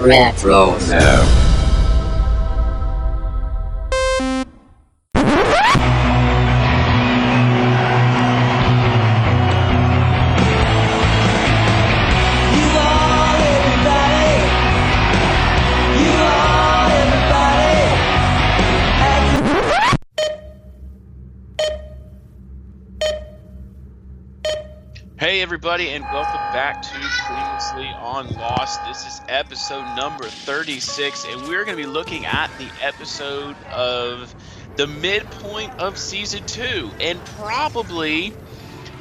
Retro. No. Hey, everybody, and welcome back to On Lost. This is episode number 36, and we're going to be looking at the episode of the midpoint of season two, and probably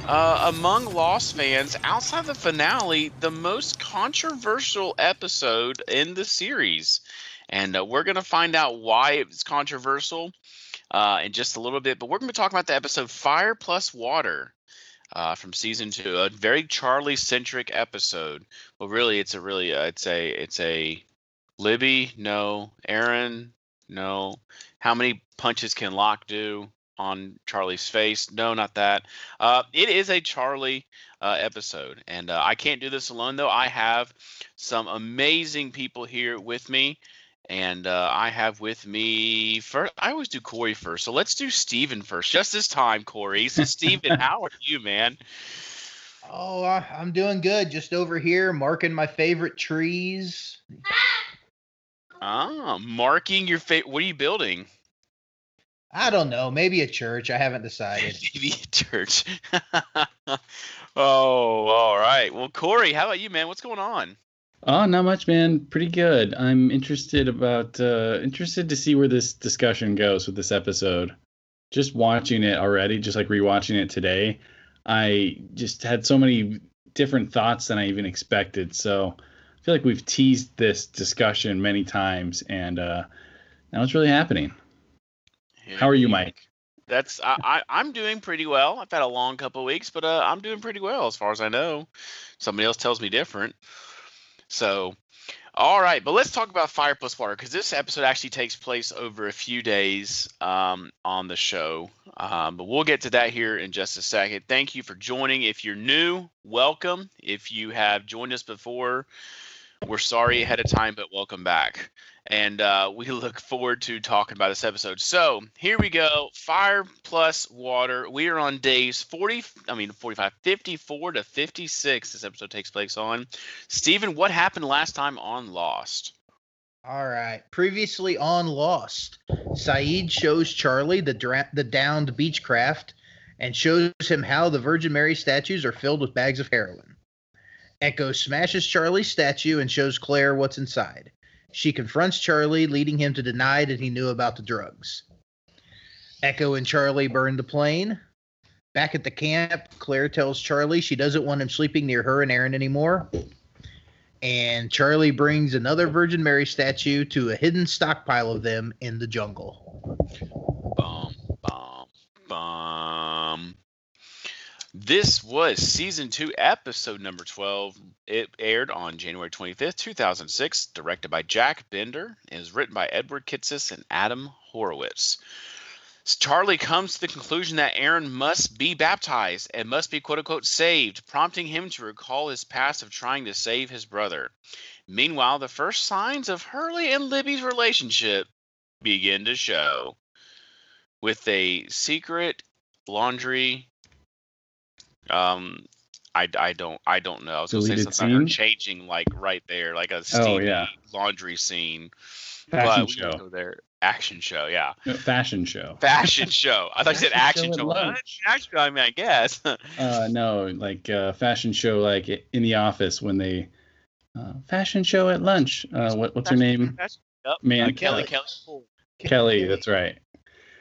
uh, among Lost fans, outside the finale, the most controversial episode in the series. And uh, we're going to find out why it's controversial uh, in just a little bit, but we're going to be talking about the episode Fire Plus Water uh, from season two. A very Charlie centric episode. Well, really, it's a really uh, it's a it's a Libby no, Aaron no. How many punches can Locke do on Charlie's face? No, not that. Uh, it is a Charlie uh, episode, and uh, I can't do this alone though. I have some amazing people here with me. And uh, I have with me first. I always do Corey first, so let's do Steven first. Just this time, Corey. So, Steven, how are you, man? Oh, I- I'm doing good. Just over here marking my favorite trees. Ah, marking your favorite. What are you building? I don't know, maybe a church. I haven't decided. Maybe a church. oh, all right. Well, Corey, how about you, man? What's going on? Oh, not much, man. Pretty good. I'm interested about uh interested to see where this discussion goes with this episode. Just watching it already, just like rewatching it today, I just had so many different thoughts than I even expected. So I feel like we've teased this discussion many times, and uh now it's really happening. How are you, Mike? That's I, I I'm doing pretty well. I've had a long couple of weeks, but uh, I'm doing pretty well as far as I know. Somebody else tells me different. So, all right, but let's talk about Fire Plus Water because this episode actually takes place over a few days um, on the show. Um, but we'll get to that here in just a second. Thank you for joining. If you're new, welcome. If you have joined us before, we're sorry ahead of time, but welcome back. And uh, we look forward to talking about this episode. So here we go Fire plus water. We are on days 40, I mean, 45, 54 to 56. This episode takes place on. Steven, what happened last time on Lost? All right. Previously on Lost, Sayid shows Charlie the dra- the downed Beechcraft and shows him how the Virgin Mary statues are filled with bags of heroin. Echo smashes Charlie's statue and shows Claire what's inside. She confronts Charlie, leading him to deny that he knew about the drugs. Echo and Charlie burn the plane. Back at the camp, Claire tells Charlie she doesn't want him sleeping near her and Aaron anymore. And Charlie brings another Virgin Mary statue to a hidden stockpile of them in the jungle. Bum, bum, bum. This was season two, episode number 12. It aired on January 25th, 2006, directed by Jack Bender, and is written by Edward Kitsis and Adam Horowitz. Charlie comes to the conclusion that Aaron must be baptized and must be quote unquote saved, prompting him to recall his past of trying to save his brother. Meanwhile, the first signs of Hurley and Libby's relationship begin to show with a secret laundry um I, I don't I don't know. I was gonna say Deleted something changing like right there, like a steamy Oh, yeah. laundry scene. Fashion but show. go there. Action show, yeah. No, fashion show. Fashion show. I thought you said action show show. Action show, I mean, I guess. Uh, no, like uh, fashion show, like in the office when they uh, fashion show at lunch. Uh, what, what's her name? Fashion- Yep. Man, uh, Kelly. Kelly. Kelly. Kelly. That's right.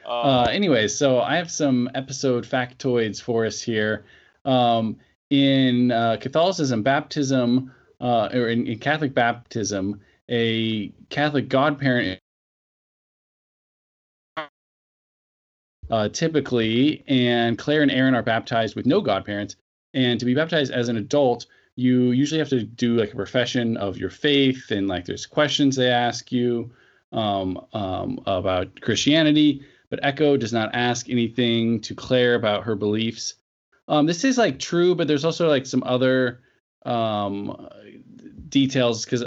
Uh, Uh, anyways, so I have some episode factoids for us here. Um, in uh, Catholicism, baptism, uh, or in, in Catholic baptism, a Catholic godparent uh, typically, and Claire and Aaron are baptized with no godparents. And to be baptized as an adult, you usually have to do like a profession of your faith, and like there's questions they ask you um, um, about Christianity. But Echo does not ask anything to Claire about her beliefs. Um, this is like true, but there's also like some other um, details because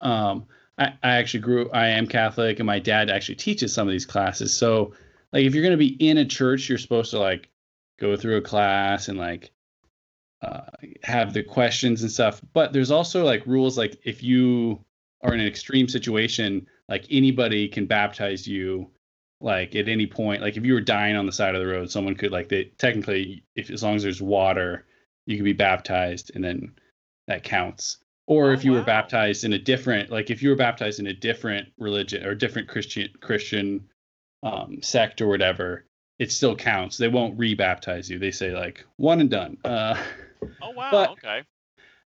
um, I, I actually grew. I am Catholic, and my dad actually teaches some of these classes. So, like, if you're going to be in a church, you're supposed to like go through a class and like uh, have the questions and stuff. But there's also like rules, like if you are in an extreme situation, like anybody can baptize you, like at any point. Like if you were dying on the side of the road, someone could like they technically, if as long as there's water, you could be baptized, and then that counts or Oh, if you were baptized in a different like if you were baptized in a different religion or different christian christian um, sect or whatever it still counts they won't re-baptize you they say like one and done uh, Oh wow. But- okay.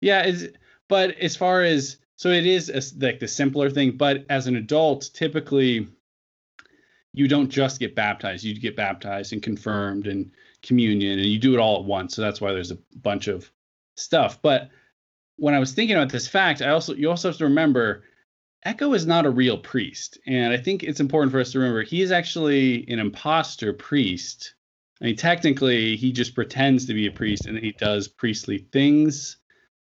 yeah is but as far as so it is a, like the simpler thing but as an adult typically you don't just get baptized you get baptized and confirmed and communion and you do it all at once. So that's why there's a bunch of stuff. But when i was thinking about this fact i also you also have to remember echo is not a real priest. And i think it's important for us to remember he is actually an imposter priest. I mean technically he just pretends to be a priest and he does priestly things.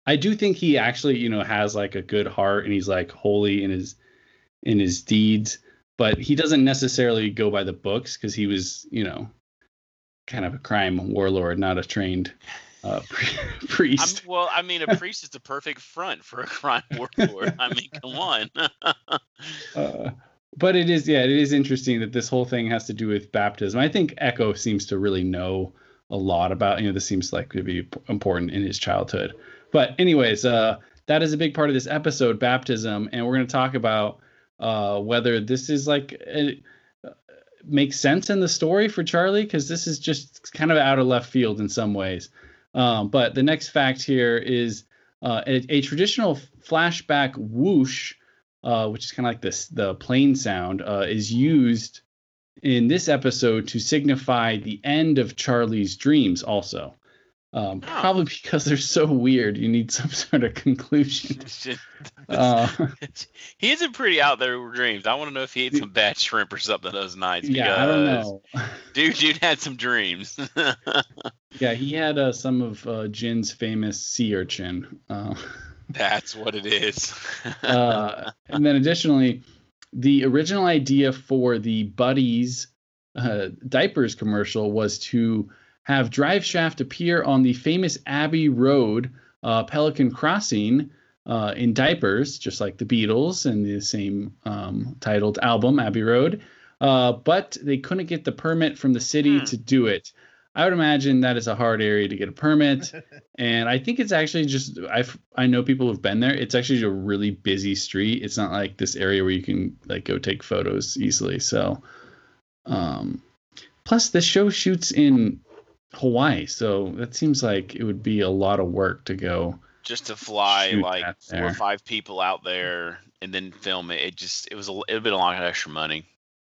I do think he actually, you know, has like a good heart and he's like holy in his in his deeds, but he doesn't necessarily go by the books because he was, you know, kind of a crime warlord, not a trained uh, pri- I'm, priest. well, I mean, a priest is the perfect front for a crime warlord. I mean, come on. Uh, but it is, yeah, it is interesting that this whole thing has to do with baptism. I think Echo seems to really know a lot about, you know, this seems like to be important in his childhood. But anyways, uh, that is a big part of this episode, baptism, and we're going to talk about uh, whether this is like a, makes sense in the story for Charlie because this is just kind of out of left field in some ways. Um, but the next fact here is uh, a, a traditional flashback whoosh, uh, which is kind of like this the plane sound, uh, is used in this episode to signify the end of Charlie's dreams. Also, um, Oh. probably because they're so weird, you need some sort of conclusion. Uh, he had some pretty out there with dreams. I want to know if he ate some bad shrimp or something those nights. yeah, I don't know. Dude, dude had some dreams. Yeah, he had uh, some of uh, Jin's famous sea urchin. Uh, That's what it is. uh, and then additionally, the original idea for the Buddies uh, diapers commercial was to have Drive Shaft appear on the famous Abbey Road uh, Pelican Crossing uh, in diapers, just like the Beatles and the same um, titled album, Abbey Road. Uh, but they couldn't get the permit from the city Hmm. to do it. I would imagine that is a hard area to get a permit and I think it's actually just I I know people who've been there. It's actually a really busy street. It's not like this area where you can like go take photos easily. So, um, plus this show shoots in Hawaii, so that seems like it would be a lot of work to go. just to fly like four or five people out there and then film it. It just it was a it would been a lot of extra money.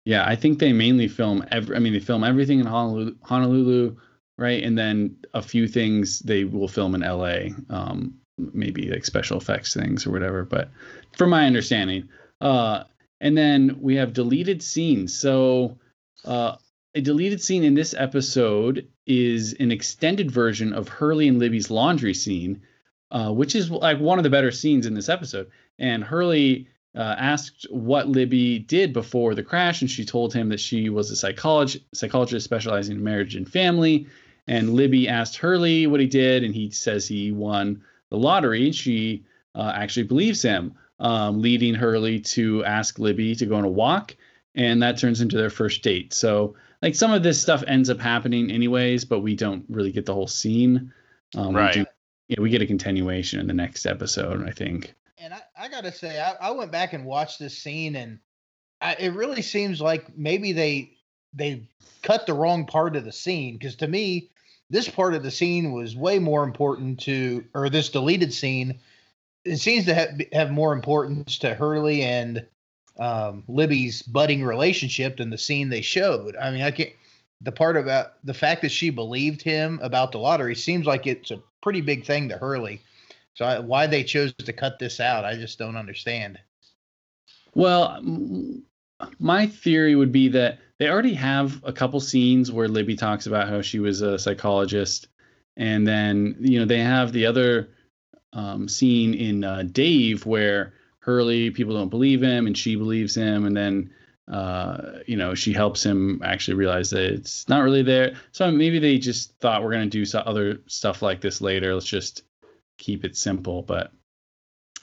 Yeah, I think they mainly film every. I mean, they film everything in Honolulu, Honolulu, right? And then a few things they will film in L.A. Um, maybe like special effects things or whatever. But from my understanding, uh, and then we have deleted scenes. So uh, a deleted scene in this episode is an extended version of Hurley and Libby's laundry scene, uh, which is like one of the better scenes in this episode. And Hurley uh, asked what Libby did before the crash, and she told him that she was a psychologist, psychologist specializing in marriage and family. And Libby asked Hurley what he did, and he says he won the lottery. She uh, actually believes him, um, leading Hurley to ask Libby to go on a walk, and that turns into their first date. So, like some of this stuff ends up happening anyways, but we don't really get the whole scene. Um, we Right. do- yeah, we get a continuation in the next episode, I think. And I, I gotta say, I, I went back and watched this scene, and I, it really seems like maybe they they cut the wrong part of the scene because to me, this part of the scene was way more important to, or this deleted scene, it seems to have have more importance to Hurley and um, Libby's budding relationship than the scene they showed. I mean, I can't. The part about the fact that she believed him about the lottery seems like it's a pretty big thing to Hurley. So I, why they chose to cut this out, I just don't understand. Well, my theory would be that they already have a couple scenes where Libby talks about how she was a psychologist, and then you know they have the other um, scene in uh, Dave where Hurley, people don't believe him, and she believes him, and then uh, you know she helps him actually realize that it's not really there. So maybe they just thought we're gonna do some other stuff like this later. Let's just keep it simple. But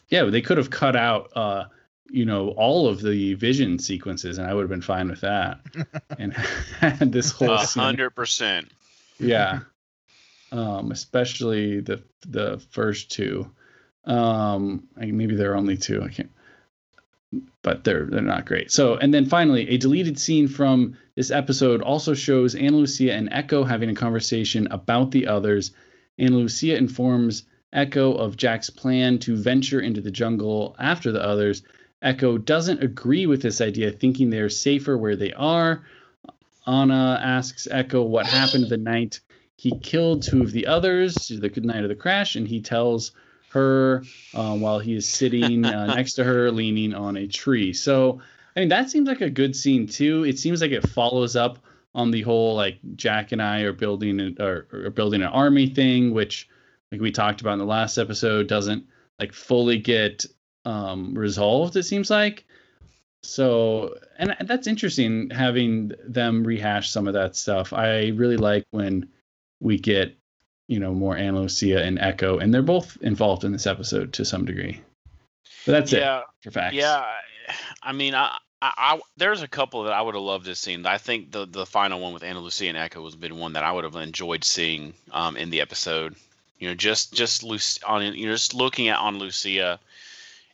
yeah, they could have cut out uh, you know all of the vision sequences, and I would have been fine with that. and had this whole hundred percent. Yeah. Um, especially the the first two. Um, maybe there are only two. I can't, but they're they're not great. So, and then finally, a deleted scene from this episode also shows Ana Lucia and Echo having a conversation about the others. Ana Lucia informs Echo of Jack's plan to venture into the jungle after the others. Echo doesn't agree with this idea, thinking they're safer where they are. Anna asks Echo what happened the night he killed two of the others, the night of the crash, and he tells her um, while he is sitting uh, next to her, leaning on a tree. So, I mean, that seems like a good scene too. It seems like it follows up on the whole like Jack and I are building a, or, or building an army thing, which like we talked about in the last episode doesn't like fully get um, resolved. It seems like. So, and that's interesting having them rehash some of that stuff. I really like when we get you know more Ana Lucia and Echo, and they're both involved in this episode to some degree. But that's yeah, it for facts. Yeah, I mean, I, I, I, there's a couple that I would have loved to see. I think the the final one with Ana Lucia and Echo has been one that I would have enjoyed seeing um, in the episode. You know, just just Lucy, on you know just looking at on Lucia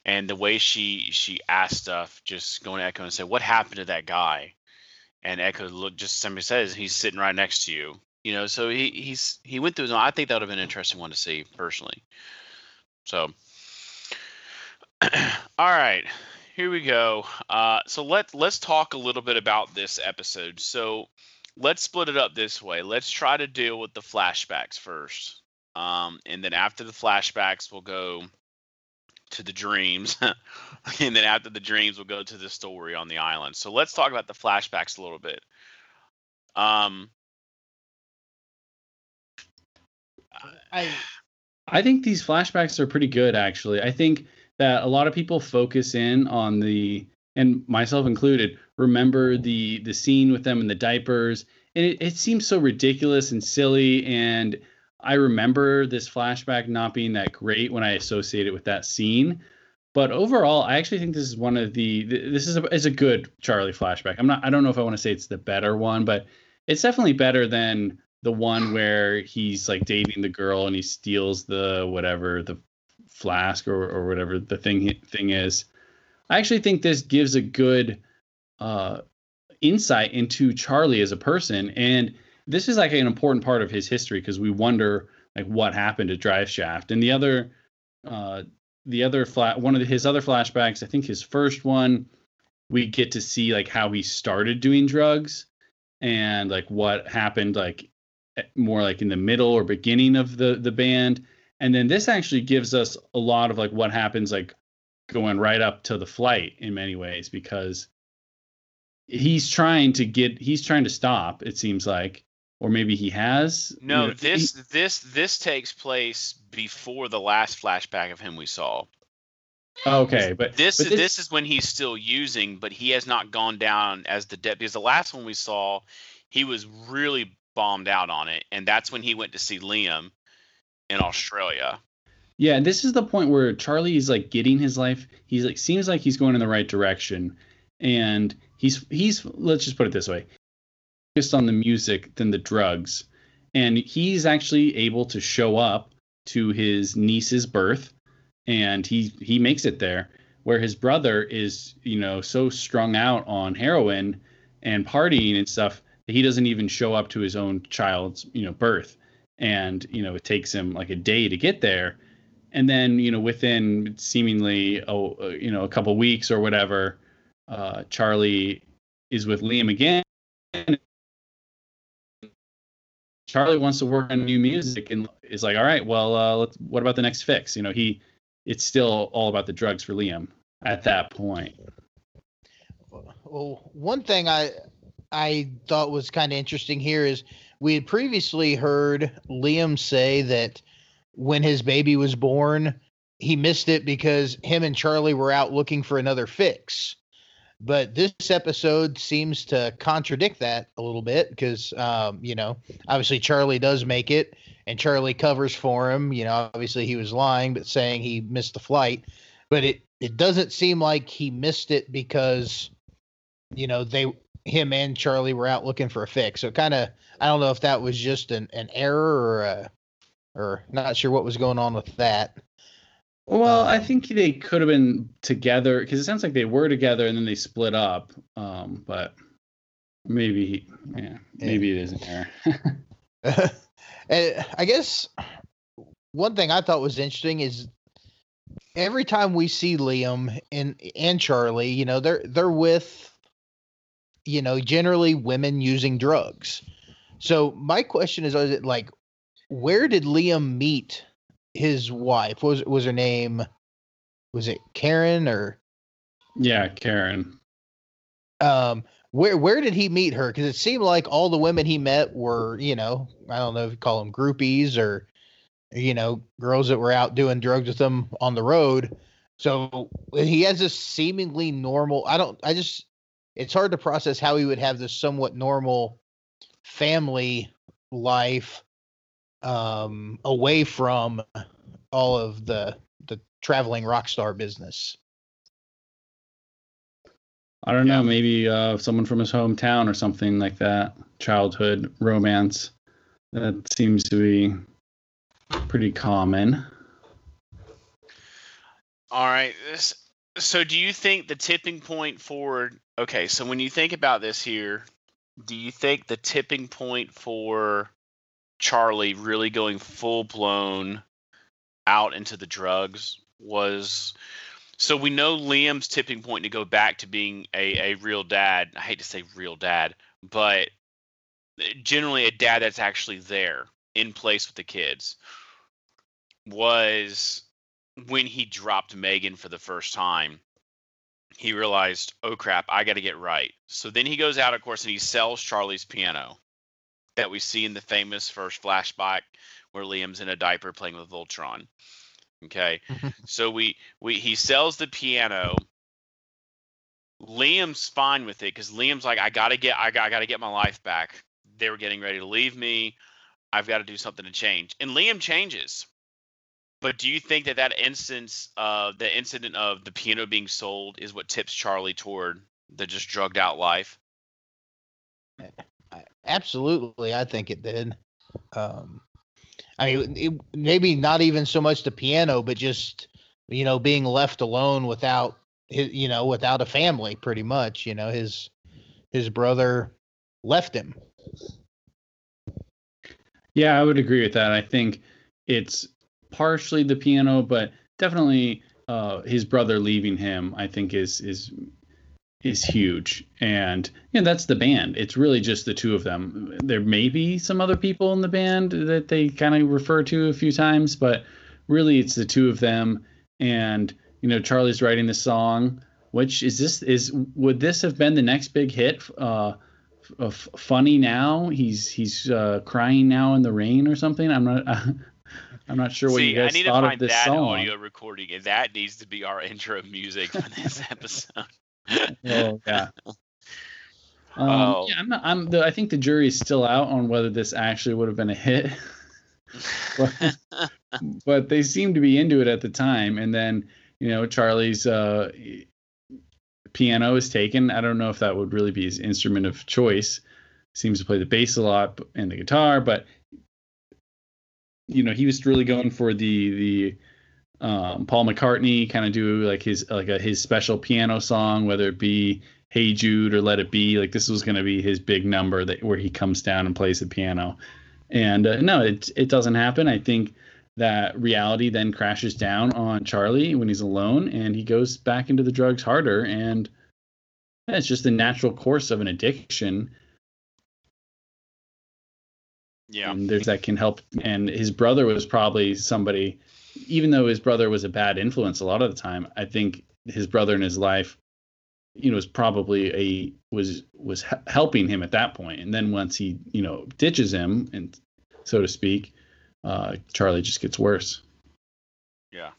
and the way she she asked stuff, just going to Echo and say, "What happened to that guy?" And Echo look just somebody says he's sitting right next to you, you know, so he he's he went through. I think that would have been an interesting one to see personally. So, all right, here we go. Uh, so let let's talk a little bit about this episode. So let's split it up this way. Let's try to deal with the flashbacks first, um, and then after the flashbacks, we'll go to the dreams, and then after the dreams, we'll go to the story on the island. So let's talk about the flashbacks a little bit. Um, I I think these flashbacks are pretty good actually. I think that a lot of people focus in on the and myself included remember the the scene with them in the diapers and it, it seems so ridiculous and silly and I remember this flashback not being that great when I associate it with that scene. But overall, I actually think this is one of the this is a is a good Charlie flashback. I'm not I don't know if I want to say it's the better one, but it's definitely better than the one where he's like dating the girl and he steals the whatever the flask or, or whatever the thing thing is. I actually think this gives a good uh, insight into Charlie as a person, and this is like an important part of his history because we wonder like what happened to Drive Shaft and the other uh, the other flat one of his other flashbacks. I think his first one we get to see like how he started doing drugs and like what happened like Eh, more like in the middle or beginning of the the band. And then this actually gives us a lot of like what happens like going right up to the flight in many ways because he's trying to get he's trying to stop it seems like or maybe he has. No you know, this he, this this takes place before the last flashback of him we saw. Okay but this but is this is when he's still using but he has not gone down as the debt because the last one we saw he was really bombed out on it, and that's when he went to see Liam in Australia. Yeah, this is the point where Charlie is like getting his life. He's like seems like he's going in the right direction, and he's he's let's just put it this way, focused on the music than the drugs, and he's actually able to show up to his niece's birth, and he he makes it there. Where his brother is, you know, so strung out on heroin and partying and stuff he doesn't even show up to his own child's you know birth. And you know it takes him like a day to get there. And then you know within seemingly oh you know a couple weeks or whatever uh, charlie is with liam again. Charlie wants to work on new music and is like all right well uh, let's what about the next fix? You know he it's still all about the drugs for liam at that point. Well one thing i I thought was kind of interesting here is we had previously heard Liam say that when his baby was born, he missed it because him and Charlie were out looking for another fix. But this episode seems to contradict that a little bit because, um, you know, obviously Charlie does make it and Charlie covers for him. You know, obviously he was lying, but saying he missed the flight. But it, it doesn't seem like he missed it because, you know, they, him and Charlie were out looking for a fix. So kind of, I don't know if that was just an, an error or a, or not sure what was going on with that. Well, I think they could have been together because it sounds like they were together and then they split up. Um, but maybe, yeah, maybe it is an error. and I guess one thing I thought was interesting is every time we see Liam and and Charlie, you know, they're they're with, you know, generally women using drugs. So my question is, is it like, where did Liam meet his wife? Was was her name? Was it Karen or? Yeah, Karen. Um, where where did he meet her? Because it seemed like all the women he met were, you know, I don't know if you call them groupies or, you know, girls that were out doing drugs with him on the road. So he has this seemingly normal. I don't. I just. It's hard to process how he would have this somewhat normal family life um, away from all of the the traveling rock star business. I don't know, maybe uh, someone from his hometown or something like that. Childhood romance. That seems to be pretty common. All right. This, so do you think the tipping point for okay, so when you think about this here, do you think the tipping point for Charlie really going full blown out into the drugs was so we know Liam's tipping point to go back to being a, a real dad. I hate to say real dad, but generally a dad that's actually there in place with the kids was when he dropped Megan for the first time. He realized, oh crap, I got to get right. So then he goes out, of course, and he sells Charlie's piano that we see in the famous first flashback where Liam's in a diaper playing with Voltron. Okay, mm-hmm. so we we he sells the piano. Liam's fine with it because Liam's like, I gotta get I got I gotta get my life back. They were getting ready to leave me. I've got to do something to change. And Liam changes. But do you think that that instance, uh, the incident of the piano being sold, is what tips Charlie toward the just drugged out life? Absolutely, I think it did. Um, I mean, it, maybe not even so much the piano, but just you know being left alone without his, you know, without a family, pretty much. You know, his his brother left him. Yeah, I would agree with that. I think it's partially the piano, but definitely uh, his brother leaving him. I think is is is huge. And you know, that's the band. It's really just the two of them. There may be some other people in the band that they kind of refer to a few times, but really it's the two of them. And you know, Charlie's writing the song. Which is this? Is would this have been the next big hit? Uh, f- funny now. He's he's uh, crying now in the rain or something. I'm not. I'm not sure what See, you guys I need thought to of find this that song. audio recording, and that needs to be our intro music for this episode. Oh yeah. Um, Oh. Yeah, I'm not. I'm. The, I think the jury is still out on whether this actually would have been a hit, but, but they seemed to be into it at the time. And then you know Charlie's uh, piano is taken. I don't know if that would really be his instrument of choice. Seems to play the bass a lot and the guitar, but you know he was really going for the the um, Paul McCartney kind of do like his like a his special piano song, whether it be Hey Jude or Let It Be. Like this was going to be his big number that where he comes down and plays the piano. And uh, no, it it doesn't happen. I think that reality then crashes down on Charlie when he's alone, and he goes back into the drugs harder. And it's just the natural course of an addiction. Yeah. and there's that can help and his brother was probably somebody even though his brother was a bad influence a lot of the time i think his brother in his life you know was probably a was was helping him at that point. point and then once he you know ditches him and so to speak uh charlie just gets worse Yeah.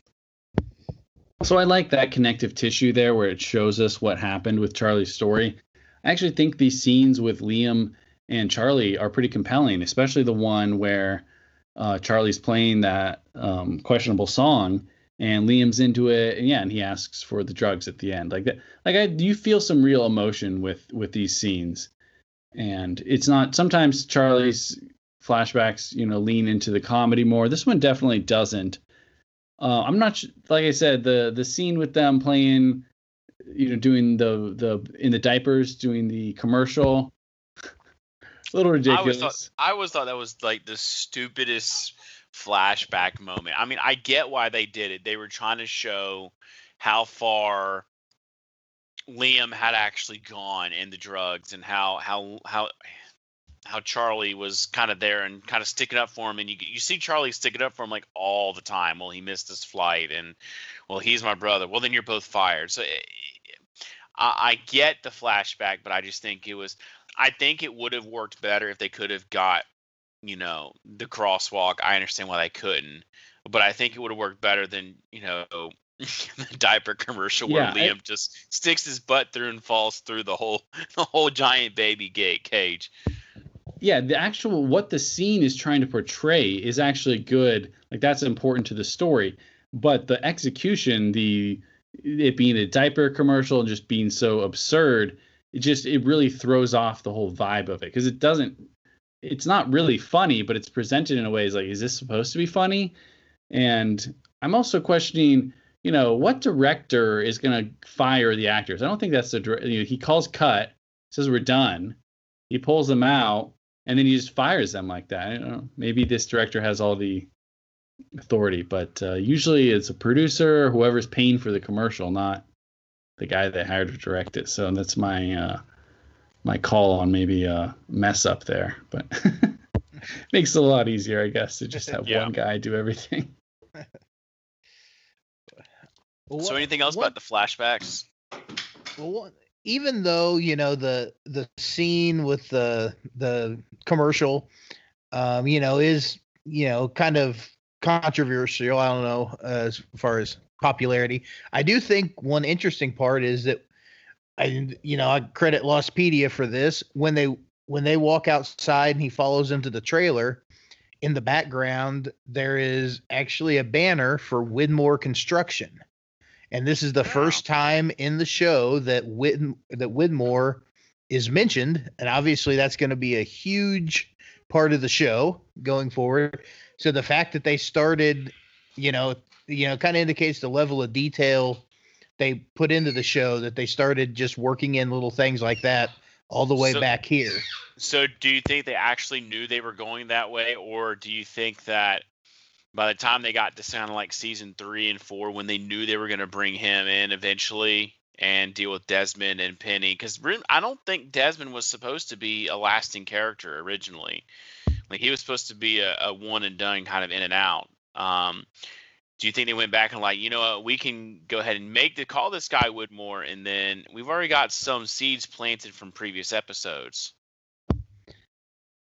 So I like that connective tissue there where it shows us what happened with Charlie's story. I actually think these scenes with Liam and Charlie are pretty compelling, especially the one where uh, Charlie's playing that um, questionable song and Liam's into it, and yeah, and he asks for the drugs at the end, like that. Like I, you feel some real emotion with with these scenes, and it's not. Sometimes Charlie's flashbacks, you know, lean into the comedy more. This one definitely doesn't. Uh, I'm not like I said the the scene with them playing, you know, doing the the in the diapers, doing the commercial. A little ridiculous. I always, thought, I always thought that was like the stupidest flashback moment. I mean, I get why they did it. They were trying to show how far Liam had actually gone in the drugs and how how how how Charlie was kind of there and kind of sticking up for him, and you you see Charlie sticking up for him like all the time. Well, he missed his flight, and well, he's my brother. Well, then you're both fired. So eh, I, I get the flashback, but I just think it was. I think it would have worked better if they could have got you know, the crosswalk. I understand why they couldn't, but I think it would have worked better than you know the diaper commercial where yeah, Liam just sticks his butt through and falls through the whole the whole giant baby gate cage. Yeah, the actual what the scene is trying to portray is actually good. Like that's important to the story, but the execution, the it being a diaper commercial and just being so absurd, it just it really throws off the whole vibe of it because it doesn't it's not really funny, but it's presented in a way is like, is this supposed to be funny? And I'm also questioning, you know, what director is going to fire the actors? I don't think that's the you know, he calls cut, says we're done, he pulls them out, and then he just fires them like that. Know. Maybe this director has all the authority, but uh, usually it's a producer, whoever's paying for the commercial, not the guy they hired to direct it. So that's my uh, my call on maybe a mess up there, but makes it a lot easier, I guess, to just have yeah. one guy do everything. so, anything else what, about the flashbacks? Well, even though you know the the scene with the the commercial, um, you know, is you know kind of controversial. I don't know uh, as far as popularity. I do think one interesting part is that I you know I credit Lostpedia for this when they when they walk outside and he follows them to the trailer. In the background, there is actually a banner for Widmore Construction, and this is the wow. first time in the show that Wid that Widmore is mentioned, and obviously that's going to be a huge part of the show going forward. So the fact that they started, you know, you know, kind of indicates the level of detail they put into the show that they started just working in little things like that all the way so, back here. So, do you think they actually knew they were going that way, or do you think that by the time they got to sound like season three and four, when they knew they were going to bring him in eventually and deal with Desmond and Penny? Because I don't think Desmond was supposed to be a lasting character originally. Like he was supposed to be a, a one and done kind of in and out. Um, do you think they went back and like, you know what, we can go ahead and make the call this guy Widmore, and then we've already got some seeds planted from previous episodes.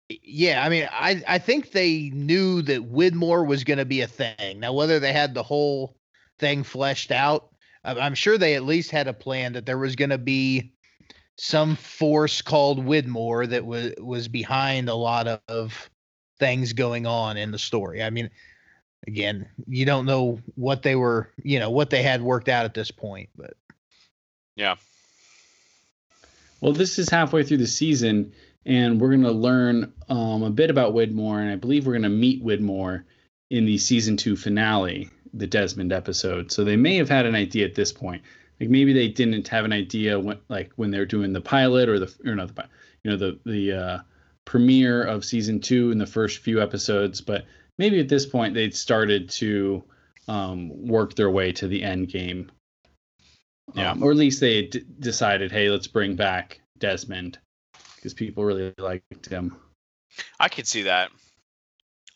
Yeah, I mean, I I think they knew that Widmore was going to be a thing. Now, whether they had the whole thing fleshed out, I'm sure they at least had a plan that there was going to be some force called Widmore that was was behind a lot of things going on in the story. I mean, again, you don't know what they were, you know, what they had worked out at this point, but yeah. Well, this is halfway through the season, and we're going to learn um, a bit about Widmore, and I believe we're going to meet Widmore in the season two finale, the Desmond episode. So they may have had an idea at this point. Like maybe they didn't have an idea when, like when they're doing the pilot or the or not the you know the the uh, premiere of season two in the first few episodes, but maybe at this point they'd started to um, work their way to the end game. Yeah. Um, or at least they d- decided, hey, let's bring back Desmond because people really liked him. I could see that.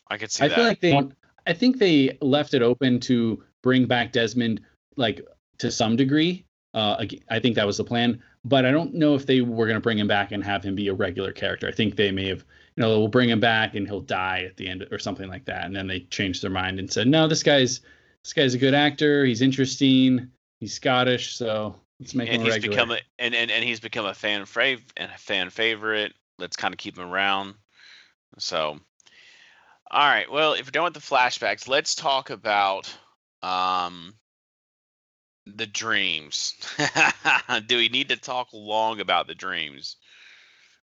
I could see I that. feel like they. I think they left it open to bring back Desmond, like to some degree. Uh, I think that was the plan, but I don't know if they were going to bring him back and have him be a regular character. I think they may have you know, we'll bring him back and he'll die at the end or something like that. And then they changed their mind and said, no, this guy's this guy's a good actor. He's interesting. He's Scottish, so let's make and him he's regular. become a and, and, and he's become a fan fav and a fan favorite. Let's kind of keep him around. So, all right. Well, if we're done with the flashbacks, let's talk about um the dreams. Do we need to talk long about the dreams,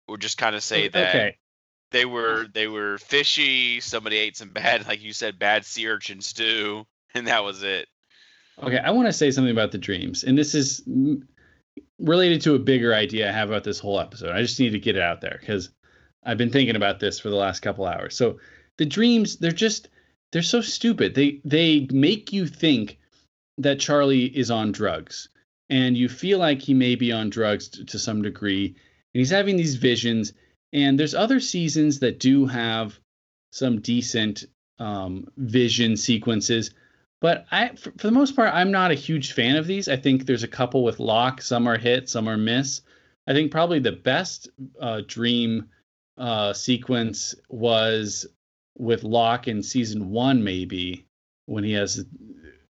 or just kind of say that okay. They were they were fishy? Somebody ate some bad, like you said, bad sea urchin stew, and that was it. Okay, I want to say something about the dreams, and this is related to a bigger idea I have about this whole episode. I just need to get it out there because I've been thinking about this for the last couple hours. So the dreams, they're just they're so stupid. They they make you think that Charlie is on drugs, and you feel like he may be on drugs to, to some degree, and he's having these visions. And there's other seasons that do have some decent um, vision sequences but I, for, for, the most part, I'm not a huge fan of these. I think there's a couple with Locke. Some are hit, some are miss. I think probably the best uh, dream uh, sequence was with Locke in season one, maybe when he has,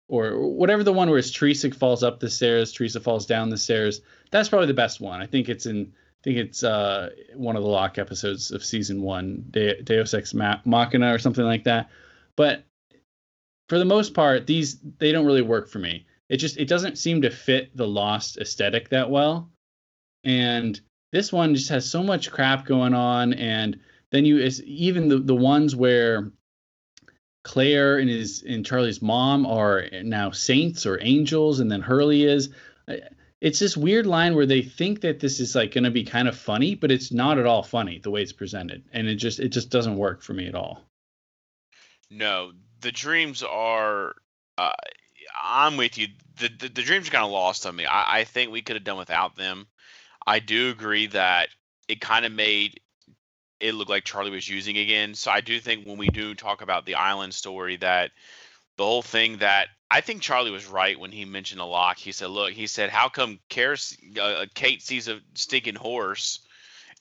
or whatever the one where his Teresa falls up the stairs, Teresa falls down the stairs. That's probably the best one. I think it's in. I think it's uh, one of the Locke episodes of season one, De- Deus Ex Machina or something like that. But for the most part, these they don't really work for me. It just it doesn't seem to fit the Lost aesthetic that well. And this one just has so much crap going on, and then you even the the ones where Claire and his and Charlie's mom are now saints or angels, and then Hurley is. It's this weird line where they think that this is like going to be kind of funny, but it's not at all funny the way it's presented, and it just it just doesn't work for me at all. No, the dreams are. Uh, I'm with you. The, the, the dreams are kind of lost on me. I, I think we could have done without them. I do agree that it kind of made it look like Charlie was using again. So I do think when we do talk about the island story that the whole thing that I think Charlie was right when he mentioned a lock. He said, "Look, he said, how come uh, Kate sees a stinking horse?"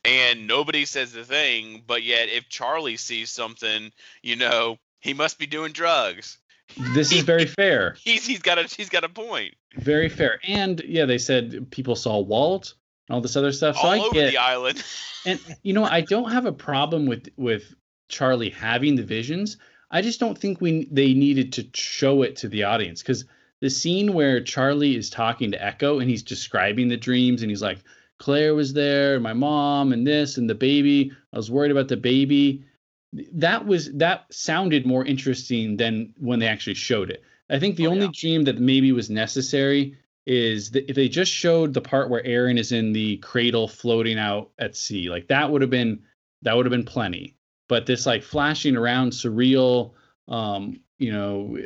And nobody says the thing, but yet if Charlie sees something, you know, he must be doing drugs. This is very fair. he's he's got a he's got a point. Very fair. And yeah, they said people saw Walt and all this other stuff. So all I over get, the island. and you know, I don't have a problem with with Charlie having the visions. I just don't think we they needed to show it to the audience because the scene where Charlie is talking to Echo and he's describing the dreams and he's like, Claire was there, my mom, and this, and the baby. I was worried about the baby that was that sounded more interesting than when they actually showed it. I think the oh, only yeah. dream that maybe was necessary is that if they just showed the part where Aaron is in the cradle floating out at sea, like that would have been that would have been plenty. But this like flashing around surreal, um, you know,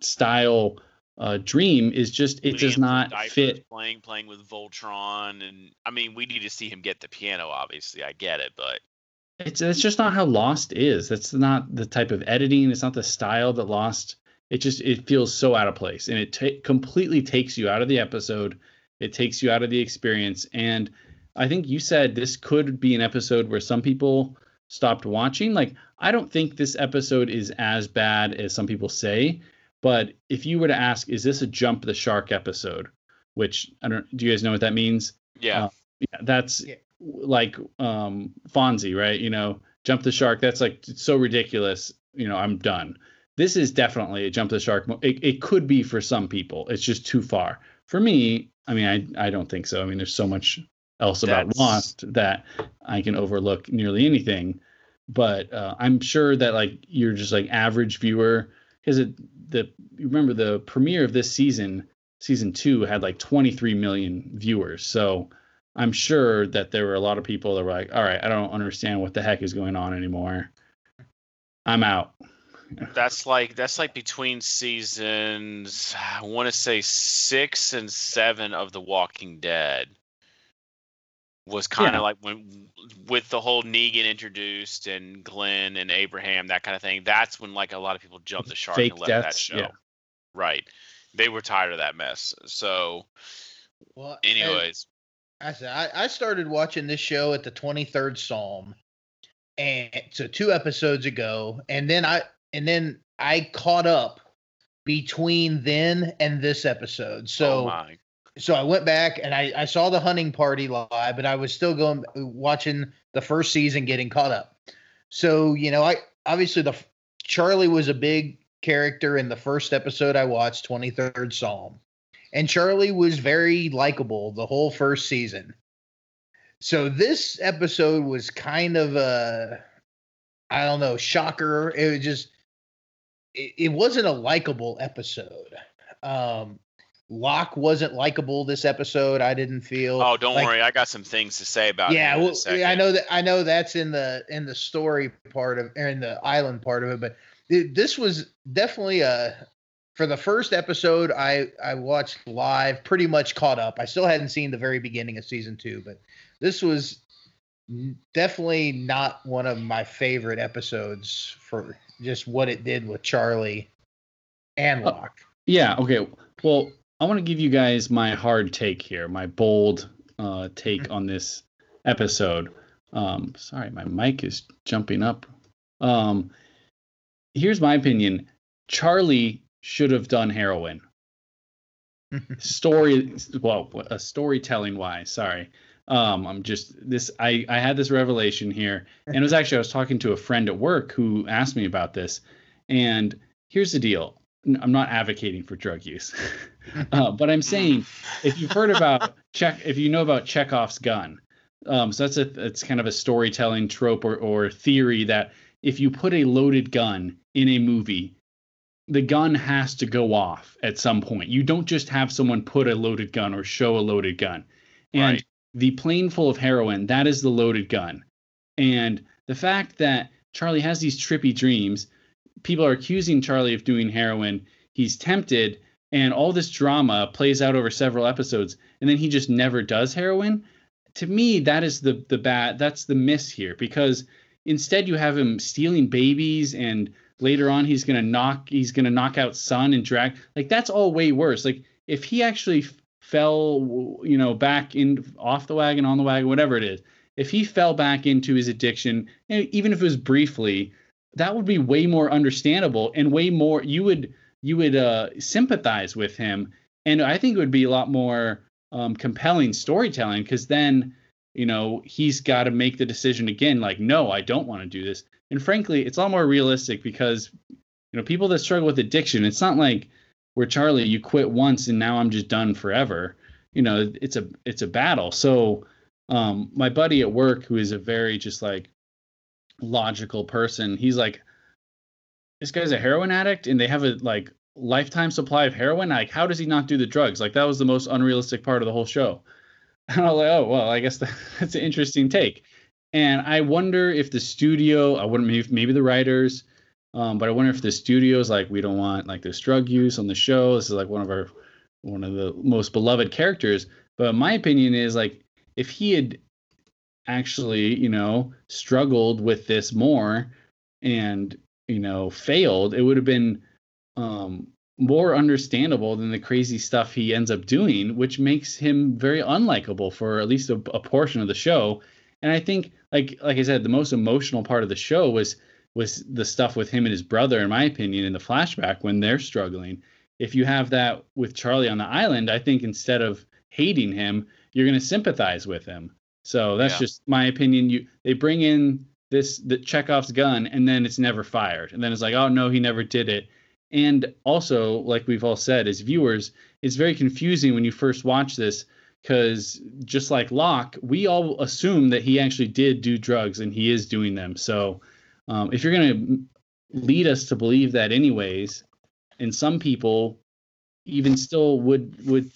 style uh, dream is just it does not fit. Playing playing with Voltron, and I mean we need to see him get the piano. Obviously, I get it, but it's it's just not how Lost is. That's not the type of editing. It's not the style that Lost. It just it feels so out of place, and it completely takes you out of the episode. It takes you out of the experience. And I think you said this could be an episode where some people stopped watching. Like I don't think this episode is as bad as some people say. But if you were to ask, is this a jump the shark episode? Which I don't. Do you guys know what that means? Yeah. Uh, yeah, that's yeah like um Fonzie, right? You know, jump the shark. That's like so ridiculous. You know, I'm done. This is definitely a jump the shark. It, it could be for some people. It's just too far. For me, I mean, I I don't think so. I mean, there's so much else about That's... Lost that I can overlook nearly anything. But uh, I'm sure that like you're just like average viewer because it the you remember the premiere of this season, season two had like 23 million viewers. So I'm sure that there were a lot of people that were like, all right, I don't understand what the heck is going on anymore. I'm out. That's like that's like between seasons I want to say 6 and 7 of The Walking Dead was kind of yeah. like when with the whole Negan introduced and Glenn and Abraham that kind of thing. That's when like a lot of people jumped the shark Fake and left deaths, that show. Yeah. Right. They were tired of that mess. So well, anyways, I said I, I started watching this show at the 23rd Psalm, and so two episodes ago, and then I and then I caught up between then and this episode. So oh my. So I went back and I, I saw the hunting party live, but I was still going watching the first season, getting caught up. So you know, I obviously the Charlie was a big character in the first episode I watched, Twenty Third Psalm, and Charlie was very likable the whole first season. So this episode was kind of a, I don't know, shocker. It was just, it, it wasn't a likable episode. Um, Locke wasn't likable this episode. I didn't feel. Oh, don't like- worry. I got some things to say about yeah, him in a well. I know that I know that's in the in the story part of or in the island part of it, but it, this was definitely a for the first episode I I watched live, pretty much caught up. I still hadn't seen the very beginning of season two, but this was definitely not one of my favorite episodes for just what it did with Charlie and Uh, Yeah. Okay. Well, I want to give you guys my hard take here, my bold uh, take on this episode. Um, sorry, my mic is jumping up. Um, here's my opinion: Charlie should have done heroin. Story, well, a storytelling wise. Sorry, um, I'm just this. I I had this revelation here, and it was actually I was talking to a friend at work who asked me about this, and here's the deal. I'm not advocating for drug use, uh, but I'm saying if you've heard about check, if you know about Chekhov's gun, um, so that's a it's kind of a storytelling trope or, or theory that if you put a loaded gun in a movie, the gun has to go off at some point. You don't just have someone put a loaded gun or show a loaded gun, and Right. the plane full of heroin that is the loaded gun, and the fact that Charlie has these trippy dreams people are accusing Charlie of doing heroin. He's tempted, and all this drama plays out over several episodes, and then he just never does heroin. To me, that is the the bad. That's the miss here because instead you have him stealing babies, and later on he's gonna knock he's gonna knock out Sun and drag. Like that's all way worse. Like if he actually fell, you know, back in off the wagon, on the wagon, whatever it is. If he fell back into his addiction, even if it was briefly, that would be way more understandable and way more you would you would uh, sympathize with him. And i think it would be a lot more um, compelling storytelling because then you know he's got to make the decision again like no i don't want to do this. And frankly it's a lot more realistic because you know people that struggle with addiction it's not like where charlie you quit once and now i'm just done forever. You know it's a it's a battle. So um my buddy at work who is a very just like logical person he's like this guy's a heroin addict and they have a like lifetime supply of heroin? Like how does he not do the drugs? Like that was the most unrealistic part of the whole show. And i was like oh well i guess that, that's an interesting take. And i wonder if the studio i wouldn't maybe, maybe the writers um, but i wonder if the studio's like we don't want like this drug use on the show. This is like one of our one of the most beloved characters. But my opinion is like if he had actually, you know, struggled with this more and, you know, failed, it would have been um, more understandable than the crazy stuff he ends up doing, which makes him very unlikable for at least a, a portion of the show. And I think, like like I said, the most emotional part of the show was was the stuff with him and his brother, in my opinion, in the flashback when they're struggling. If you have that with Charlie on the island, I think instead of hating him, you're going to sympathize with him. So that's Yeah. just my opinion. You they bring in this the Chekhov's gun and then it's never fired. And then it's like, oh no, he never did it. And also, like we've all said as viewers, it's very confusing when you first watch this because just like Locke, we all assume that he actually did do drugs and he is doing them. So um, if you're gonna lead us to believe that anyways, and some people even still would would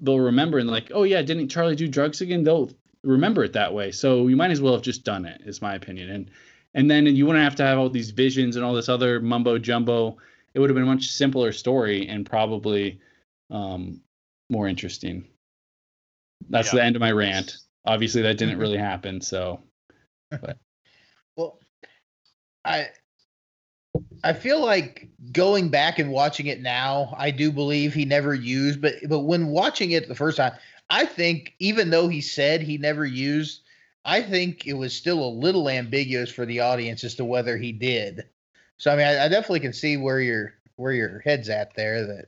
they'll remember and like, oh yeah, didn't Charlie do drugs again? They'll remember it that way. So you might as well have just done it, is my opinion. And and then you wouldn't have to have all these visions and all this other mumbo jumbo. It would have been a much simpler story and probably um, more interesting. That's Yeah. the end of my rant. Obviously, that didn't really happen. So Well, I I feel like going back and watching it now, I do believe he never used, but but when watching it the first time, I think even though he said he never used, I think it was still a little ambiguous for the audience as to whether he did. So I mean, I, I definitely can see where you're where your head's at there. That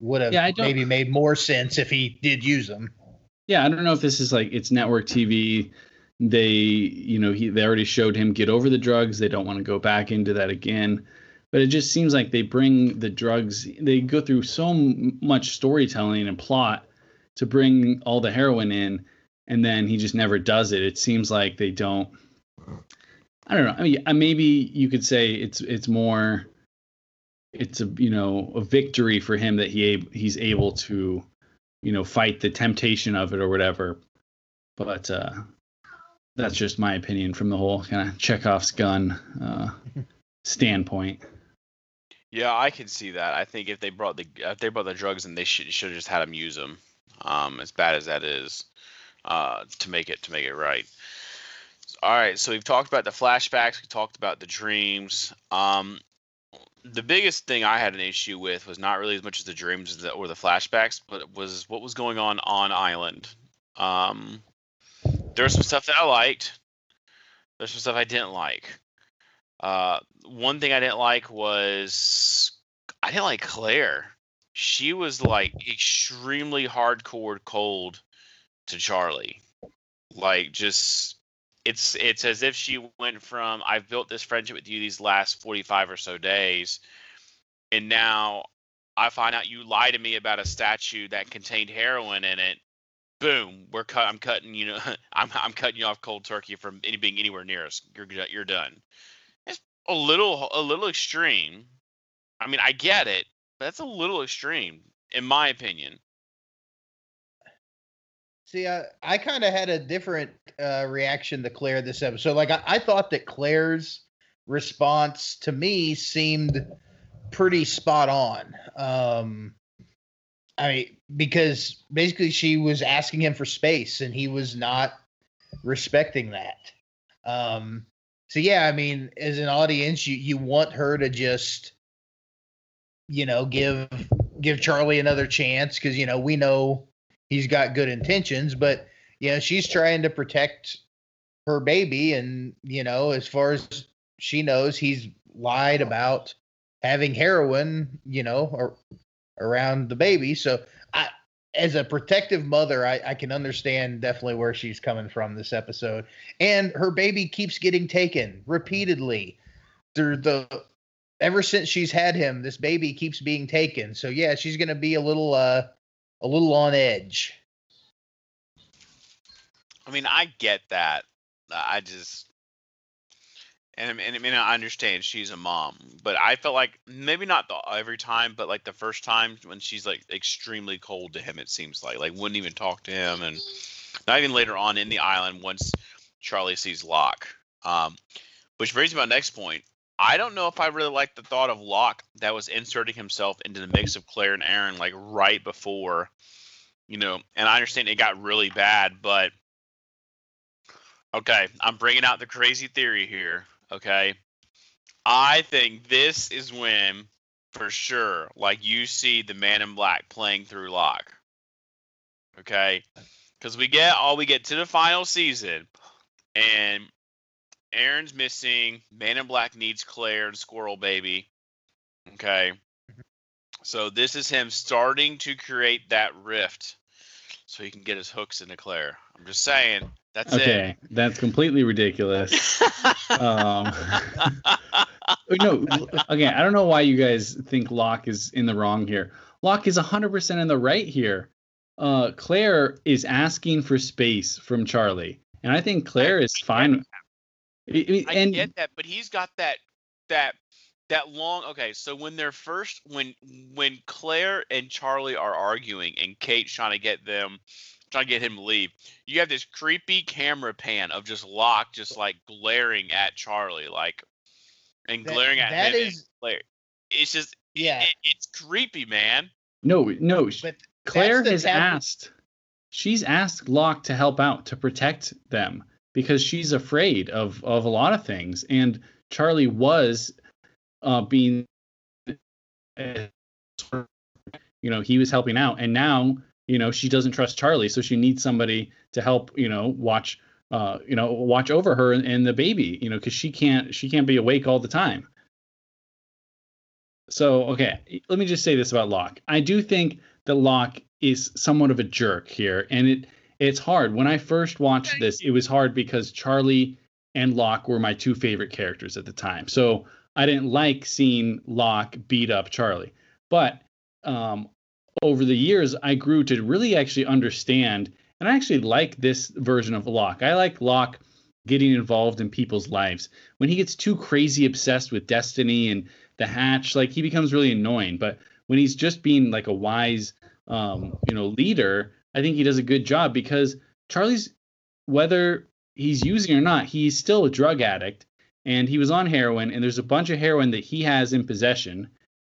would have Yeah, maybe made more sense if he did use them. Yeah, I don't know if this is like it's network TV. They, you know, he they already showed him get over the drugs. They don't want to go back into that again. But it just seems like they bring the drugs. They go through so much storytelling and plot to bring all the heroin in, and then he just never does it. It seems like they don't. I don't know. I mean, maybe you could say it's it's more. It's a you know a victory for him that he ab- he's able to you know fight the temptation of it or whatever but uh that's just my opinion from the whole kind of chekhov's gun uh standpoint Yeah, I can see that. I think if they brought the if they brought the drugs and they should should have just had him use them. Um, as bad as that is, uh, to make it to make it right. All right, so we've talked about the flashbacks. We talked about the dreams. Um, the biggest thing I had an issue with was not really as much as the dreams or the flashbacks, but was what was going on on Island. Um, there was some stuff that I liked. There's some stuff I didn't like. Uh, one thing I didn't like was I didn't like Claire. She was like extremely hardcore cold to Charlie. Like just it's it's as if she went from I've built this friendship with you these last 45 or so days and now I find out you lied to me about a statue that contained heroin in it. Boom, we're cut. I'm cutting you know I'm I'm cutting you off cold turkey from any being anywhere near us. You're you're done It's a little a little extreme. I mean, I get it, that's a little extreme, in my opinion. See, I, I kind of had a different uh, reaction to Claire this episode. Like, I, I thought that Claire's response to me seemed pretty spot on. Um, I mean, because basically she was asking him for space and he was not respecting that. Um, so yeah, I mean, as an audience, you you want her to just, you know, give give Charlie another chance because you know we know he's got good intentions, but you know she's trying to protect her baby, and you know as far as she knows, he's lied about having heroin, you know, or around the baby. So I, as a protective mother, I, I can understand definitely where she's coming from this episode. And her baby keeps getting taken repeatedly through the ever since she's had him, this baby keeps being taken. So yeah, she's gonna be a little uh a little on edge. I mean, I get that. I just and, and I mean, I understand she's a mom, but I felt like maybe not the, every time, but like the first time when she's like extremely cold to him, it seems like like wouldn't even talk to him, and not even later on in the island once Charlie sees Locke. Um, which brings me to my next point. I don't know if I really like the thought of Locke that was inserting himself into the mix of Claire and Aaron like right before, you know. And I understand it got really bad, but okay, I'm bringing out the crazy theory here. Okay, I think this is when, for sure, like you see the Man in Black playing through Locke. Okay, because we get all we get to the final season, and Aaron's missing. Man in Black needs Claire and Squirrel Baby. Okay. So this is him starting to create that rift so he can get his hooks into Claire. I'm just saying. That's okay that's completely ridiculous um no again i don't know why you guys think locke is in the wrong here locke is 100% in the right here uh claire is asking for space from charlie and i think claire is fine I- I- I and get that, but he's got that that that long okay, so when they're first when when Claire and Charlie are arguing and Kate's trying to get them trying to get him to leave, you have this creepy camera pan of just Locke just like glaring at Charlie, like and That- glaring at that him and is- Claire. It's just Yeah. it, it's creepy, man. no no But claire has tab- asked she's asked locke to help out to protect them because she's afraid of of a lot of things. And charlie was uh being you know he was helping out. And now you know she doesn't trust charlie. So she needs somebody to help you know watch uh you know watch over her and, and the baby you know because she can't she can't be awake all the time. So okay, let me just say this about Locke. I do think that Locke is somewhat of a jerk here, and it it's hard. When I first watched this, it was hard because Charlie and Locke were my two favorite characters at the time. So I didn't like seeing Locke beat up Charlie. But um, over the years, I grew to really actually understand, and I actually like this version of Locke. I like Locke getting involved in people's lives. When he gets too crazy obsessed with destiny and the hatch, like he becomes really annoying. But when he's just being like a wise, um, you know, leader, I think he does a good job because Charlie's, whether he's using or not, he's still a drug addict and he was on heroin and there's a bunch of heroin that he has in possession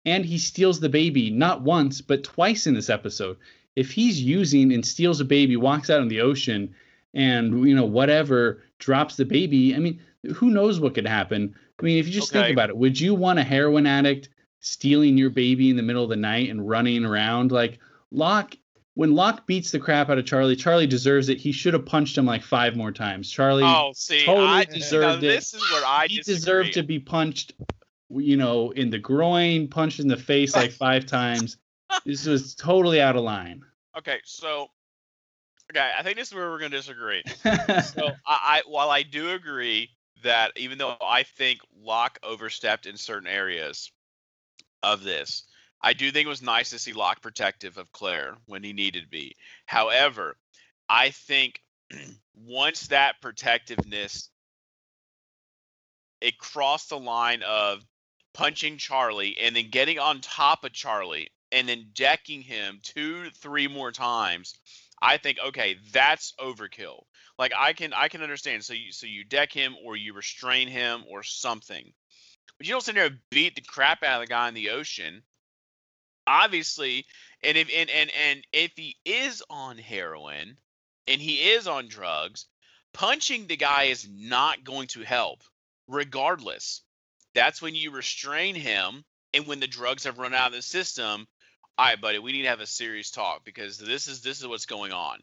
and he steals the baby not once but twice in this episode. If he's using and steals a baby, walks out in the ocean and you know whatever drops the baby, I mean, who knows what could happen? I mean, if you just okay. think about it, would you want a heroin addict stealing your baby in the middle of the night and running around like Locke when Locke beats the crap out of Charlie, Charlie deserves it. He should have punched him like five more times. Charlie oh, see, totally I, deserved it. This is where I he disagree. deserved to be punched, you know, in the groin, punched in the face like five times. This was totally out of line. Okay, so okay, I think this is where we're gonna disagree. so I, I while I do agree that even though I think Locke overstepped in certain areas of this, I do think it was nice to see Locke protective of Claire when he needed to be. However, I think once that protectiveness it crossed the line of punching Charlie and then getting on top of Charlie and then decking him two, three more times, I think okay, that's overkill. Like I can I can understand. So you so you deck him or you restrain him or something. But you don't sit there and beat the crap out of the guy in the ocean obviously and if and, and and if he is on heroin and he is on drugs punching the guy is not going to help regardless. That's when you restrain him and when the drugs have run out of the system all right buddy we need to have a serious talk because this is this is what's going on.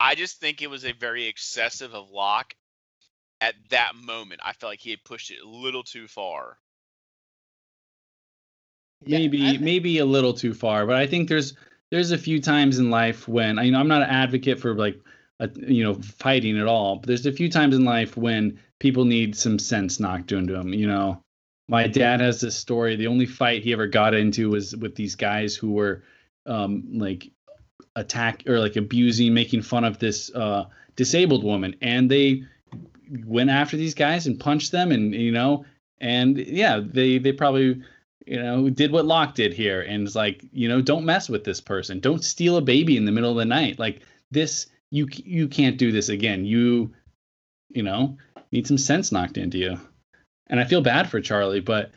I just think it was a very excessive of Locke at that moment. I felt like he had pushed it a little too far maybe yeah, maybe a little too far but i think there's there's a few times in life when I, you know i'm not an advocate for like a, you know fighting at all but there's a few times in life when people need some sense knocked into them you know? My dad has this story the only fight he ever got into was with these guys who were um like attack or like abusing making fun of this uh disabled woman and they went after these guys and punched them and you know and yeah they they probably you know, did what Locke did here and it's like, you know, don't mess with this person. Don't steal a baby in the middle of the night. Like this, you you can't do this again. You, you know, need some sense knocked into you. And I feel bad for Charlie, but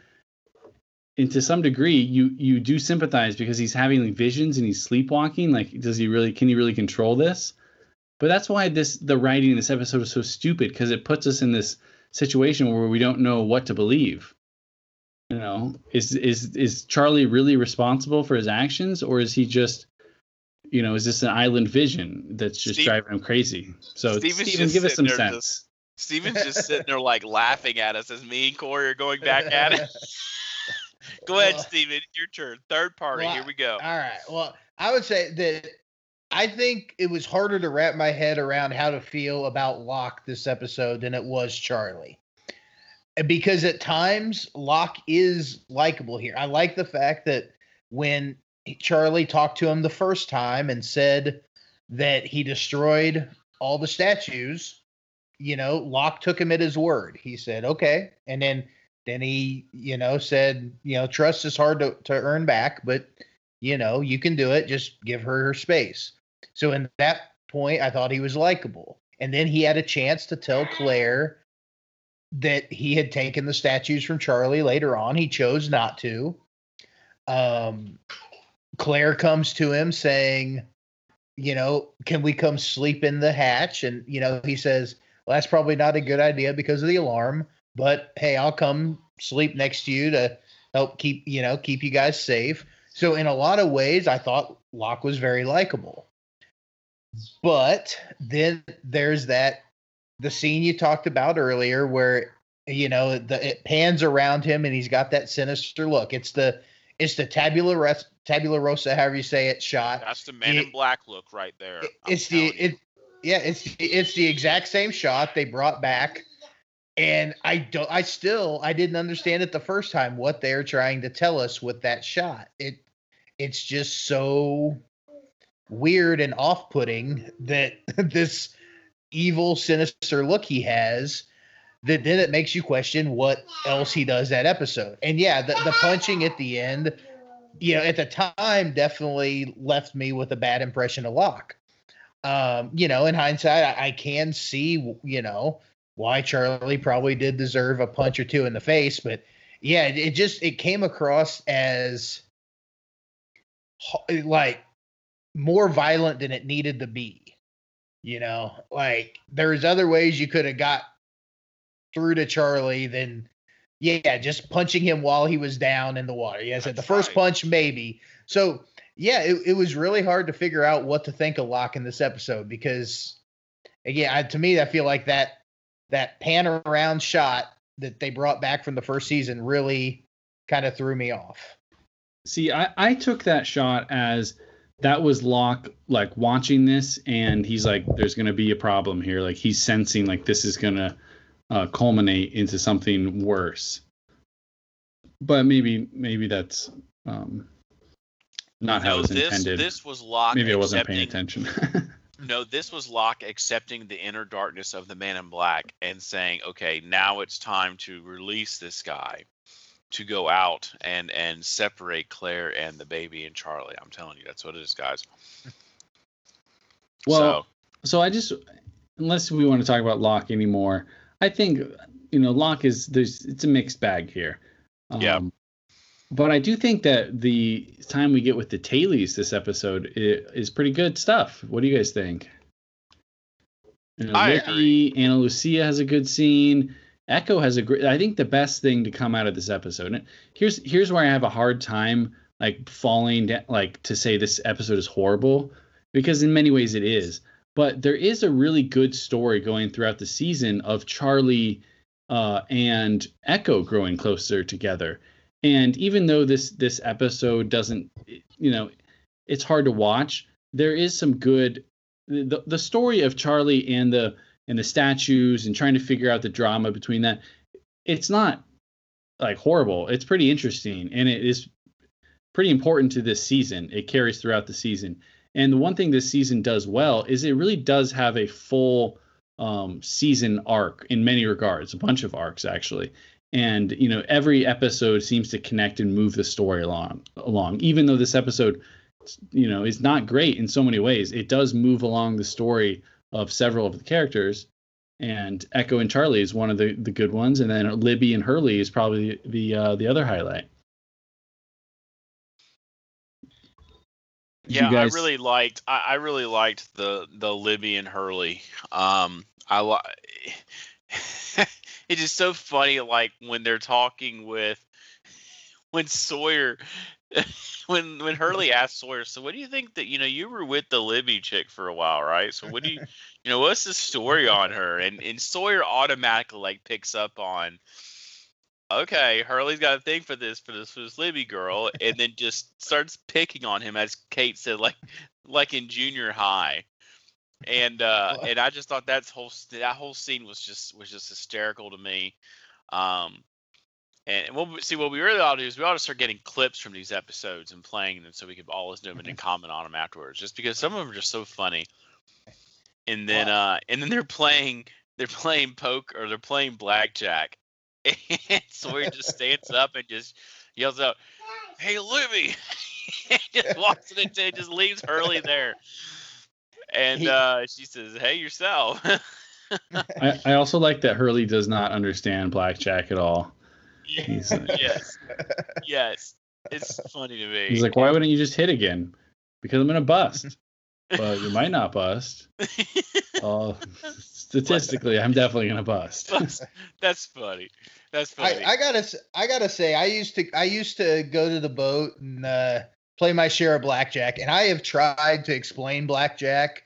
and to some degree, you you do sympathize because he's having like visions and he's sleepwalking. Like, does he really? Can he really control this? But that's why this the writing in this episode is so stupid because it puts us in this situation where we don't know what to believe you know is is is charlie really responsible for his actions or is he just you know is this an island vision that's just Steve, driving him crazy? So Steven's steven give us some sense just, steven's just sitting there like laughing at us as me and corey are going back at it. Go ahead well, steven your turn. Third party well, here we go. all right. Well i would say that I think it was harder to wrap my head around how to feel about Locke this episode than it was Charlie because at times Locke is likable here. I like the fact that when Charlie talked to him the first time and said that he destroyed all the statues, you know, Locke took him at his word. He said, "Okay," and then then he, you know, said, "You know, trust is hard to to earn back, but you know, you can do it. Just give her her space." So in that point, I thought he was likable. And then he had a chance to tell Claire that he had taken the statues from Charlie later on. He chose not to. Um, Claire comes to him saying, you know, can we come sleep in the hatch? And, you know, he says, well, that's probably not a good idea because of the alarm, but hey, I'll come sleep next to you to help keep, you know, keep you guys safe. So, in a lot of ways, I thought Locke was very likable. But then there's that the scene you talked about earlier where you know the it pans around him and he's got that sinister look it's the it's the tabula res- tabula rosa, however you say it, shot. That's the Man It- in Black look right there. I'm it's the you. it yeah it's it's the exact same shot they brought back and i don't i still i didn't understand it the first time what they're trying to tell us with that shot it it's just so weird and off-putting that this evil sinister look he has that then it makes you question what else he does that episode and yeah the, the punching at the end you know at the time definitely left me with a bad impression of locke um, you know, in hindsight, I, I can see, you know, why Charlie probably did deserve a punch or two in the face, but yeah, it, it just it came across as like more violent than it needed to be. You know, like there's other ways you could have got through to Charlie than yeah, just punching him while he was down in the water. Yes, at the first right. punch, maybe. So yeah, it, it was really hard to figure out what to think of Locke in this episode because again, I, to me, I feel like that that pan around shot that they brought back from the first season really kind of threw me off. See, I, I took that shot as that was Locke like watching this, and he's like, "There's gonna be a problem here." Like he's sensing like this is gonna uh, culminate into something worse. But maybe maybe that's um, not how no, it was this intended. this was Locke. maybe I wasn't paying attention. No, this was Locke accepting the inner darkness of the Man in Black and saying, "Okay, now it's time to release this guy to go out and and separate Claire and the baby and Charlie." I'm telling you, that's what it is, guys. well, so I just unless we want to talk about Locke anymore, I think you know Locke is there's it's a mixed bag here. Yeah. Um, But I do think that the time we get with the Tailies this episode is pretty good stuff. What do you guys think? You know, I Libby, Ana Lucia has a good scene. Eko has a great. I think the best thing to come out of this episode. And here's here's where I have a hard time like falling down, like to say this episode is horrible because in many ways it is. But there is a really good story going throughout the season of Charlie uh, and Eko growing closer together. And even though this this episode doesn't, you know, it's hard to watch. There is some good. The the story of Charlie and the and the statues and trying to figure out the drama between that. It's not like horrible. It's pretty interesting and it is pretty important to this season. It carries throughout the season. And the one thing this season does well is it really does have a full um, season arc in many regards, a bunch of arcs actually. And you know, every episode seems to connect and move the story along. Along, even though this episode, you know, is not great in so many ways, it does move along the story of several of the characters. And Eko and Charlie is one of the, the good ones, and then Libby and Hurley is probably the uh, the other highlight. Yeah, guys- I really liked. I, I really liked the the Libby and Hurley. Um, I li- it is just so funny, like when they're talking with when Sawyer. When when Hurley asked Sawyer, so what do you think that you know you were with the Libby chick for a while, right? So what do you you know what's the story on her? And and Sawyer automatically like picks up on okay, Hurley's got a thing for this for this for this Libby girl, and then just starts picking on him as Kate said, like like in junior high. And uh and I just thought that's whole that whole scene was just was just hysterical to me. Um and what we, see what we really ought to do is we ought to start getting clips from these episodes and playing them so we could all listen to them and then comment on them afterwards. Just because some of them are just so funny. And then uh and then they're playing they're playing poke or they're playing blackjack and Sawyer just stands up and just yells out, "Hey, Libby!" and just walks into it, just leaves Hurley there. And uh, she says, "Hey, yourself." I, I also like that Hurley does not understand blackjack at all. He's like, yes, yes, it's funny to me. he's like, why wouldn't you just hit again? Because I'm gonna bust. well, you might not bust. Oh, statistically, I'm definitely gonna bust. that's, that's funny. That's funny. I, I gotta s- I gotta say I used to I used to go to the boat and uh, play my share of blackjack, and I have tried to explain blackjack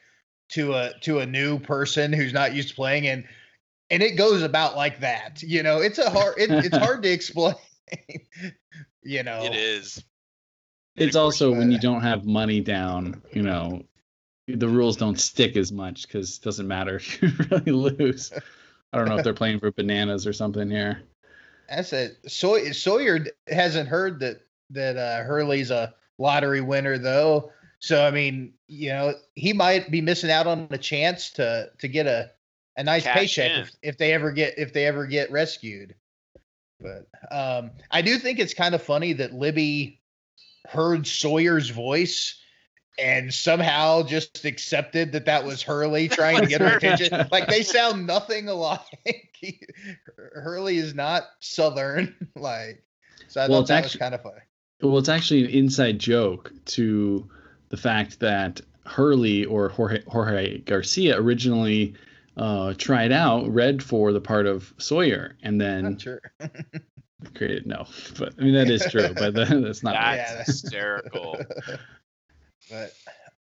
to a to a new person who's not used to playing, and and it goes about like that. You know, it's a hard it, it's hard to explain. you know, it is. It's also when you don't have money down, you know, the rules don't stick as much because it doesn't matter if you really lose. I don't know if they're playing for bananas or something here. That's it. Sawyer, Sawyer hasn't heard that that uh, Hurley's a lottery winner though. So I mean, you know, he might be missing out on a chance to to get a a nice Cash paycheck if, if they ever get if they ever get rescued. But um, I do think it's kind of funny that Libby heard Sawyer's voice and somehow just accepted that that was Hurley trying to get her attention. Like they sound nothing alike. Hurley is not Southern. Like so, I Well, thought it's that actu- was kind of funny. Well, it's actually an inside joke to the fact that Hurley or Jorge, Jorge Garcia originally uh, tried out, read for the part of Sawyer, and then Not sure. created no. But I mean that is true, but that, that's not. That's Yeah, that's- hysterical. but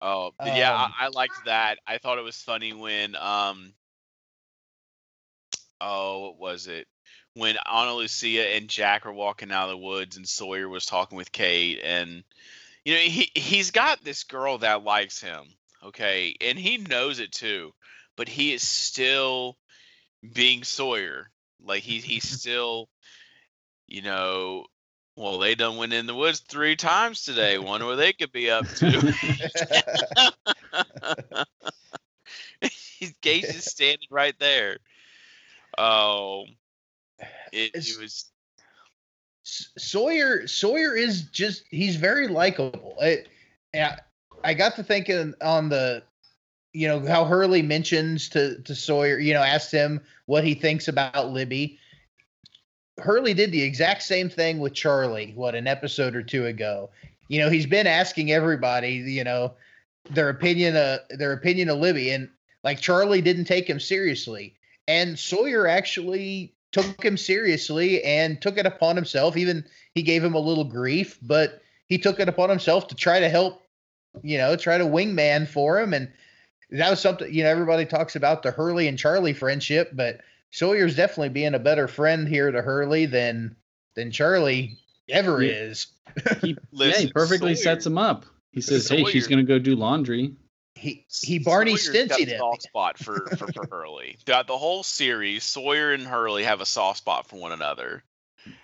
Oh, but yeah, Um, I, I liked that. I thought it was funny when um oh, what was it? When Ana Lucia and Jack were walking out of the woods and Sawyer was talking with Kate and you know, he he's got this girl that likes him, okay? And he knows it too. But he is still being Sawyer. Like he he's still you know, well, they done went in the woods three times today. Wonder what they could be up to. Kate is standing right there. Oh, it, it was Sawyer Sawyer is just he's very likable. I, I I got to thinking on the you know how Hurley mentions to to Sawyer, you know, asked him what he thinks about Libby. Hurley did the exact same thing with Charlie, what an episode or two ago. You know, he's been asking everybody, you know, their opinion of their opinion of Libby, and like Charlie didn't take him seriously, and Sawyer actually took him seriously and took it upon himself. Even he gave him a little grief, but he took it upon himself to try to help, you know, try to wingman for him. And that was something, you know, everybody talks about the Hurley and Charlie friendship, but Sawyer's definitely being a better friend here to Hurley than than Charlie ever Yeah. is. He, yeah, he perfectly Sawyer- sets him up. He says, "Hey, she's gonna go do laundry." He he Barney Sawyer's got a soft spot for for, for Hurley. Throughout the whole series, Sawyer and Hurley have a soft spot for one another.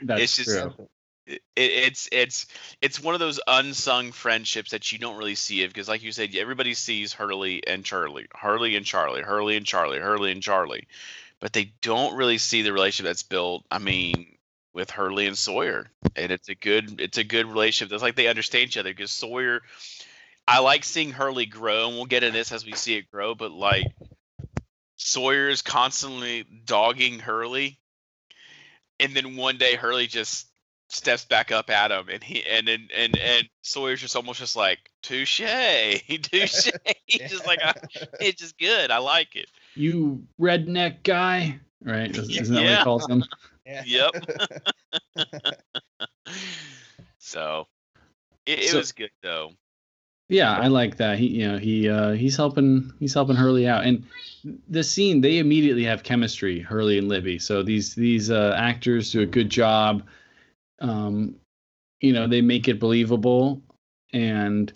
That's It's just- true. It, it's it's it's one of those unsung friendships that you don't really see it because like you said everybody sees hurley and charlie hurley and charlie hurley and charlie hurley and charlie but they don't really see the relationship that's built i mean with hurley and sawyer and it's a good it's a good relationship. That's like they understand each other because sawyer i like seeing hurley grow and we'll get in this as we see it grow but like sawyer is constantly dogging hurley and then one day hurley just steps back up at him and he and and and, and Sawyer's just almost just like touche touche he's just like I, it's just good I like it You redneck guy, right? Isn't that what he calls him? Yeah. yep so it, it So- was good though Yeah, I like that. He, you know, he uh, he's helping he's helping Hurley out, and the scene they immediately have chemistry, Hurley and Libby. So these these uh, actors do a good job. Um, you know, they make it believable, and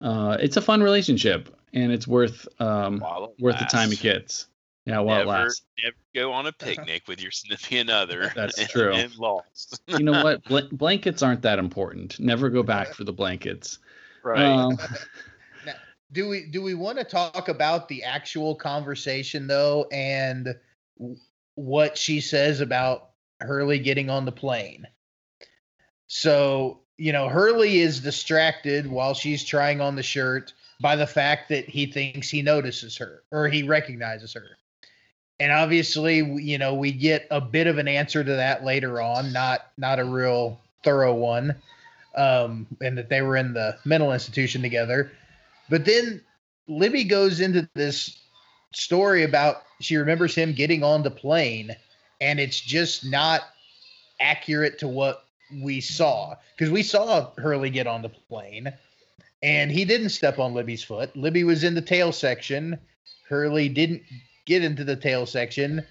uh, it's a fun relationship, and it's worth um, it worth the time it gets. Yeah, while it never, lasts. never go on a picnic with your significant other That's and- true. and lost You know what? Bl- blankets aren't that important. Never go back for the blankets. right Um, do we do we want to talk about the actual conversation though and w- what she says about Hurley getting on the plane? So, you know, Hurley is distracted while she's trying on the shirt by the fact that he thinks he notices her or he recognizes her. And obviously, you know, we get a bit of an answer to that later on, not not a real thorough one. Um, and that they were in the mental institution together. But then Libby goes into this story about she remembers him getting on the plane, and it's just not accurate to what we saw because we saw Hurley get on the plane, and he didn't step on Libby's foot. Libby was in the tail section. Hurley didn't get into the tail section.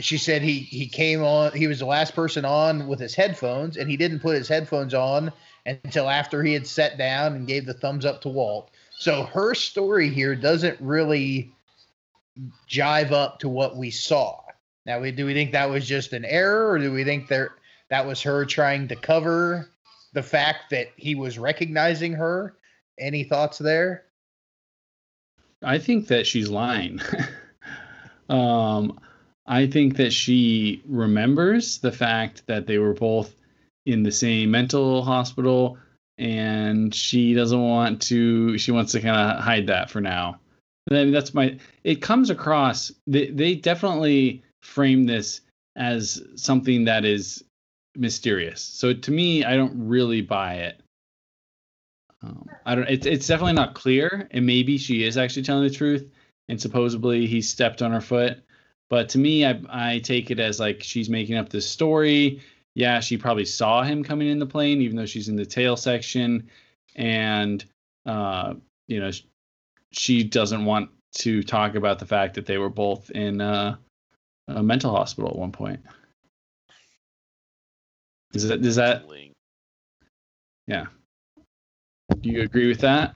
she said he he came on. He was the last person on with his headphones, and he didn't put his headphones on until after he had sat down and gave the thumbs up to Walt. So her story here doesn't really jive up to what we saw. Now, we, do we think that was just an error, or do we think there that was her trying to cover the fact that he was recognizing her? Any thoughts there? I think that she's lying. um, I think that she remembers the fact that they were both in the same mental hospital and she doesn't want to she wants to kind of hide that for now I mean, that's my it comes across they, they definitely frame this as something that is mysterious. So to me i don't really buy it. Um, i don't it's, it's definitely not clear and maybe she is actually telling the truth and supposedly he stepped on her foot. But to me i, I take it as like she's making up this story. Yeah, she probably saw him coming in the plane, even though she's in the tail section, and uh, you know she doesn't want to talk about the fact that they were both in uh, a mental hospital at one point. Is that is that? Yeah. Do you agree with that?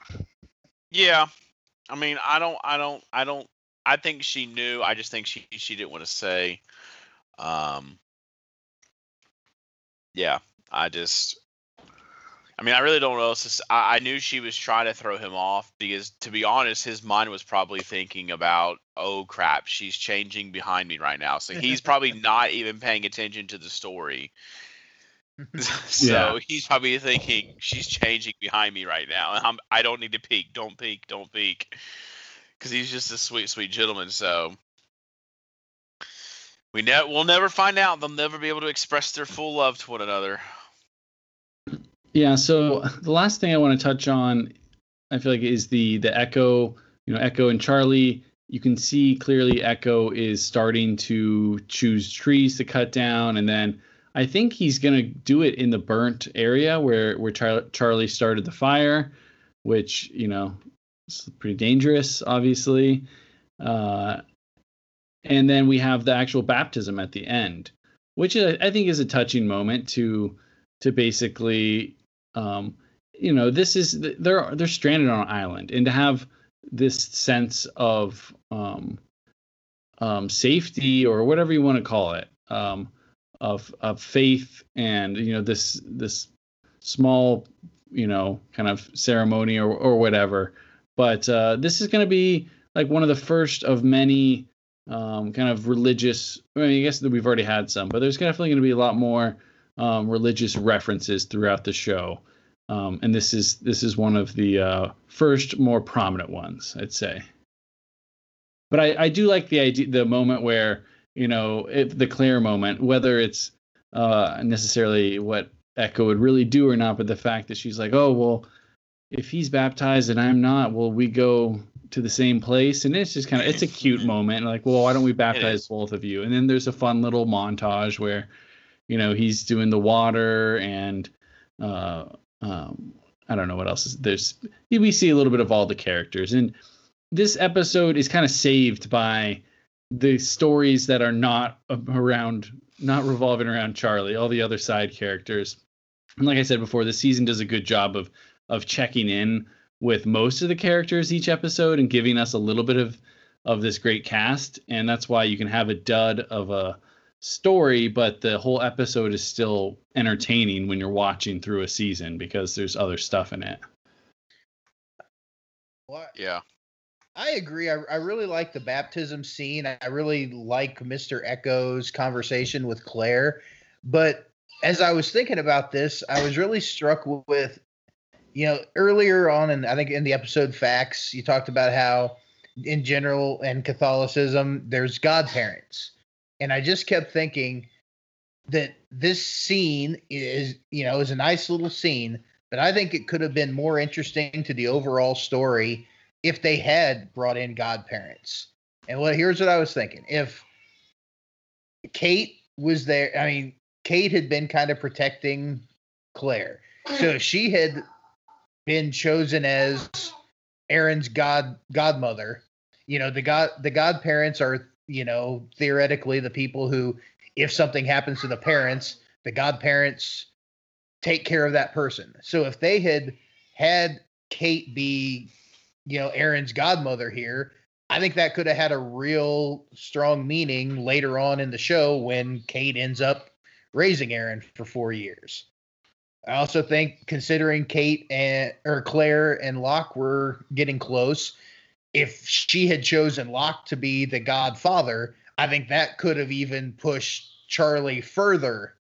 Yeah. I mean, I don't, I don't, I don't. I think she knew. I just think she she didn't want to say. Um, yeah, I just, I mean, I really don't know. Else I, I knew she was trying to throw him off because, to be honest, his mind was probably thinking about, oh crap, she's changing behind me right now. So he's probably not even paying attention to the story. so yeah. he's probably thinking she's changing behind me right now. and I'm, I don't need to peek. Don't peek. Don't peek. Because he's just a sweet, sweet gentleman. So we ne- we'll never find out. They'll never be able to express their full love to one another. Yeah. So the last thing I want to touch on, I feel like, is the the Eko. You know, Eko and Charlie. You can see clearly Eko is starting to choose trees to cut down, and then I think he's gonna do it in the burnt area where where Char- Charlie started the fire, which you know is pretty dangerous, obviously. Uh, and then we have the actual baptism at the end, which I think is a touching moment to to basically, um, you know, this is they're they're stranded on an island, and to have this sense of um, um, safety or whatever you want to call it, um, of of faith, and you know this this small, you know, kind of ceremony or or whatever. But uh, this is going to be like one of the first of many um, kind of religious. I, mean, I guess that we've already had some, but there's definitely going to be a lot more um, religious references throughout the show. Um, and this is this is one of the uh, first more prominent ones, I'd say. But I, I do like the idea, the moment where you know it, the Claire moment, whether it's uh, necessarily what Eko would really do or not, but the fact that she's like, oh well, if he's baptized and I'm not, will we go to the same place. And it's just kind of it's a cute moment like well why don't we baptize both of you? And then there's a fun little montage where you know he's doing the water and uh um i don't know what else is there's we see a little bit of all the characters. And this episode is kind of saved by the stories that are not around not revolving around charlie all the other side characters. And like i said before the season does a good job of of checking in with most of the characters each episode and giving us a little bit of of this great cast. And that's why you can have a dud of a story but the whole episode is still entertaining when you're watching through a season because there's other stuff in it. Well, yeah I agree. I, I really like the baptism scene. I really like Mr. Eko's conversation with Claire. But as I was thinking about this, I was really struck with you know, earlier on, and I think in the episode Facts, you talked about how, in general, in Catholicism, there's godparents, and I just kept thinking that this scene is, you know, is a nice little scene, but I think it could have been more interesting to the overall story if they had brought in godparents. And what here's what I was thinking: if Kate was there, I mean, Kate had been kind of protecting Claire. So she had been chosen as Aaron's god godmother. You know, the god the godparents are you know, theoretically, the people who, if something happens to the parents, the godparents take care of that person. So if they had had Kate be, you know, Aaron's godmother here, I think that could have had a real strong meaning later on in the show when Kate ends up raising Aaron for four years. I also think considering Kate and or Claire and Locke were getting close, if she had chosen Locke to be the godfather, I think that could have even pushed Charlie further,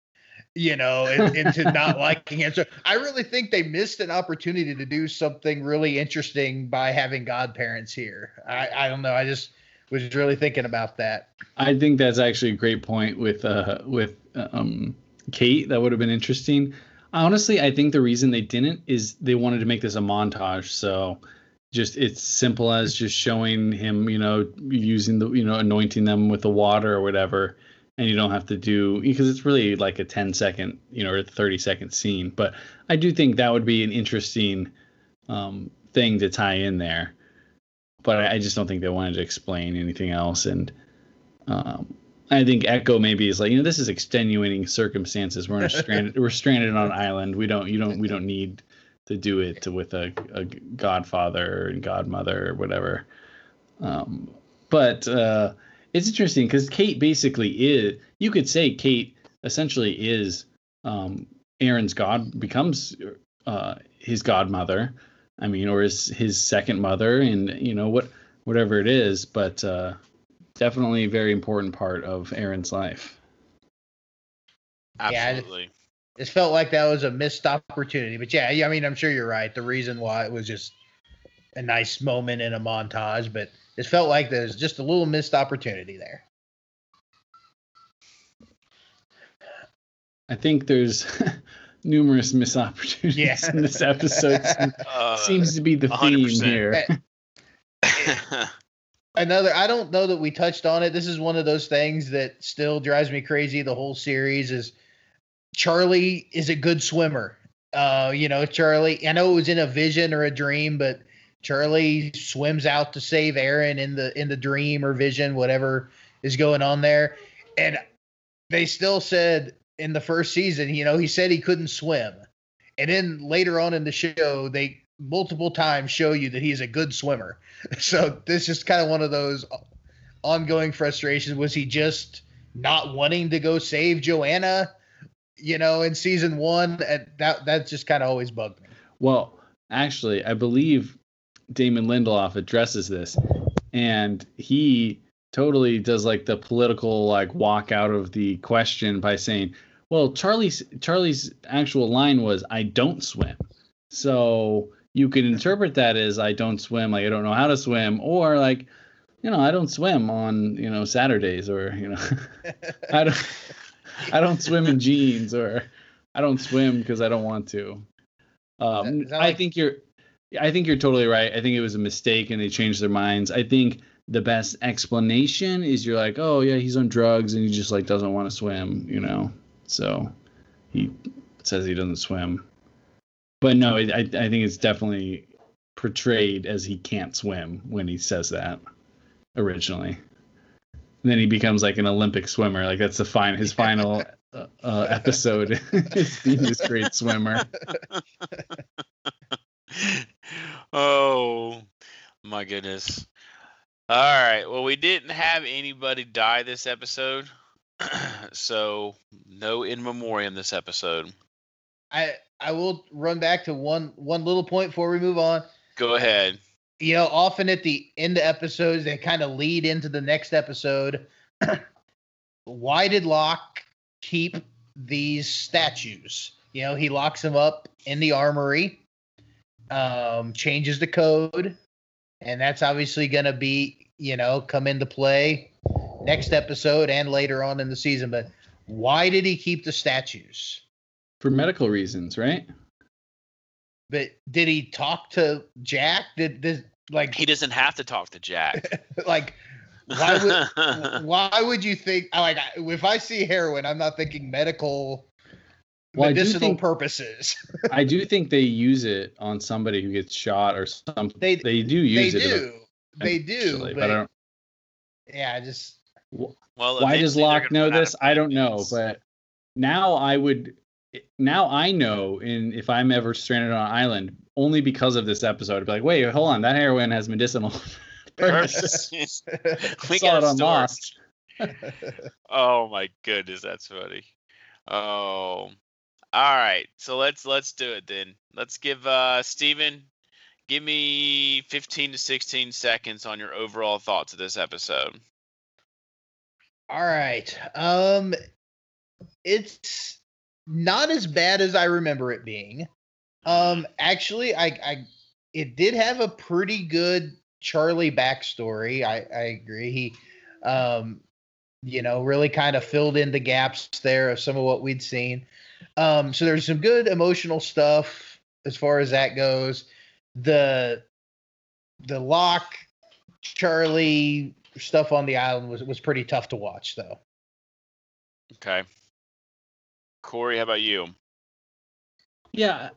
you know, in, into not liking him. So I really think they missed an opportunity to do something really interesting by having godparents here. I, I don't know. I just was really thinking about that. I think that's actually a great point with uh with um Kate. That would have been interesting. Honestly, I think the reason they didn't is they wanted to make this a montage. So just it's simple as just showing him, you know, using the, you know, anointing them with the water or whatever. And you don't have to do because it's really like a 10 second, you know, or 30 second scene. But I do think that would be an interesting um, thing to tie in there. But I, I just don't think they wanted to explain anything else. And um, I think Eko maybe is like, you know, this is extenuating circumstances. We're stranded. we're stranded on an island. We don't. You don't. We don't need to do it to, with a, a godfather and godmother or whatever. Um, but uh, it's interesting because Kate basically is. You could say Kate essentially is um, Aaron's god becomes uh, his godmother. I mean, or his his second mother, and you know what whatever it is. But uh, definitely a very important part of Aaron's life. Absolutely. Yeah, it just felt like that was a missed opportunity. But yeah, yeah, I mean, I'm sure you're right. The reason why it was just a nice moment in a montage, but it felt like there's just a little missed opportunity there. I think there's numerous missed opportunities Yeah. in this episode. Uh, Seems to be the theme 100%. here. Another, I don't know that we touched on it. This is one of those things that still drives me crazy. The whole series is Charlie is a good swimmer. Uh, you know, Charlie. I know it was in a vision or a dream, but Charlie swims out to save Aaron in the in the dream or vision, whatever is going on there. And they still said in the first season, you know, he said he couldn't swim. And then later on in the show, they multiple times show you that he's a good swimmer. So this is kind of one of those ongoing frustrations. Was he just not wanting to go save Joanna? You know, in season one, and that that just kind of always bugged me. Well, actually, I believe Damon Lindelof addresses this, and he totally does like the political like walk out of the question by saying, "Well, Charlie's Charlie's actual line was I don't swim." So you can interpret that as I don't swim, like I don't know how to swim, or like, you know, I don't swim on you know Saturdays, or you know, I don't I don't swim in jeans, or I don't swim because I don't want to. Um, I like- think you're, I think you're totally right. I think it was a mistake and they changed their minds. I think the best explanation is you're like, oh yeah, he's on drugs and he just like doesn't want to swim, you know. So he says he doesn't swim. But no, I I think it's definitely portrayed as he can't swim when he says that originally. And then he becomes like an Olympic swimmer. Like that's the fine his final uh, uh, episode is being this great swimmer. oh my goodness. All right. Well, we didn't have anybody die this episode. so no in memoriam this episode. I I will run back to one one little point before we move on. Go ahead. You know, often at the end of episodes, they kind of lead into the next episode. Why did Locke keep these statues? You know, he locks them up in the armory, um, changes the code, and that's obviously going to be, you know, come into play next episode and later on in the season. But why did he keep the statues? For medical reasons, right? But did he talk to Jack? Did this like He doesn't have to talk to Jack. like why would why would you think like if I see heroin, I'm not thinking medical Well, I do medicinal think- purposes. I do think they use it on somebody who gets shot or something. They- They do they use it. do. They do. eventually, But, but I don't, yeah, I just Well, Why does eventually Locke know this? I don't know, but now I would. Now I know, in if I'm ever stranded on an island, only because of this episode, I'd be like, wait, hold on, that heroin has medicinal. purposes. we Saw got it a on. Lost. Oh my goodness, that's funny. Oh, all right. So let's let's do it then. Let's give uh Steven, give me 15 to 16 seconds on your overall thoughts of this episode. All right. Um it's not as bad as I remember it being. Um actually I I it did have a pretty good Charlie backstory. I I agree. He um you know really kind of filled in the gaps there of some of what we'd seen. Um so there's some good emotional stuff as far as that goes. The the Locke Charlie stuff on the island was was pretty tough to watch though. Okay. Corey, how about you? Yeah,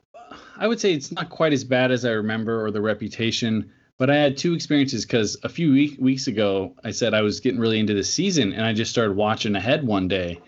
I would say it's not quite as bad as I remember or the reputation, but I had two experiences because a few week, weeks ago I said I was getting really into the season and I just started watching ahead one day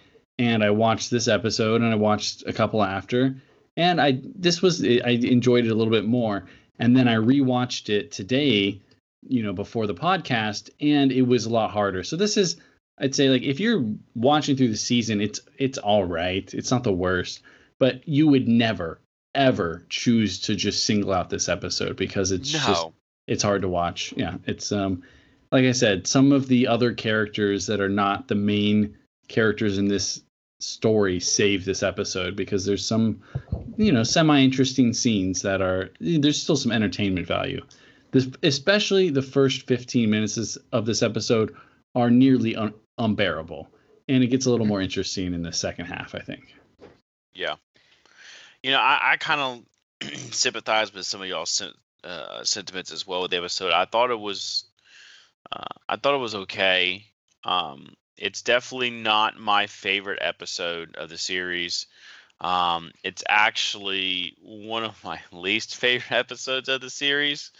and I watched this episode and I watched a couple after and I this was I enjoyed it a little bit more and then I rewatched it today, you know, before the podcast and it was a lot harder. So this is I'd say like if you're watching through the season, it's it's all right. It's not the worst but you would never ever choose to just single out this episode because it's just it's hard to watch yeah it's um like i said some of the other characters that are not the main characters in this story save this episode because there's some you know semi interesting scenes that are there's still some entertainment value this especially the first 15 minutes of this episode are nearly un- unbearable and it gets a little more interesting in the second half i think Yeah. You know, I, I kind of sympathize with some of y'all's uh, sentiments as well with the episode. I thought it was, uh, I thought it was okay. Um, it's definitely not my favorite episode of the series. Um, it's actually one of my least favorite episodes of the series.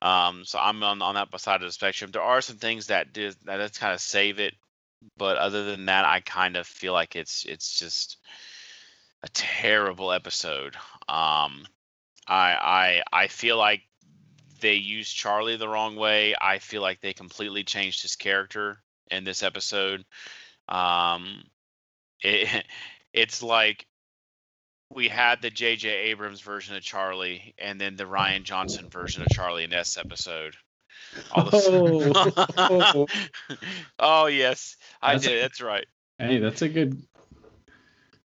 Um, so I'm on, on that side of the spectrum. There are some things that did that does kind of save it, but other than that, I kind of feel like it's it's just a terrible episode. Um, I I I feel like they used Charlie the wrong way. I feel like they completely changed his character in this episode. Um, it it's like we had the J.J. Abrams version of Charlie, and then the Rian Johnson version of Charlie in this episode. All the- Oh. oh yes, I That's- did. That's right. Hey, that's a good.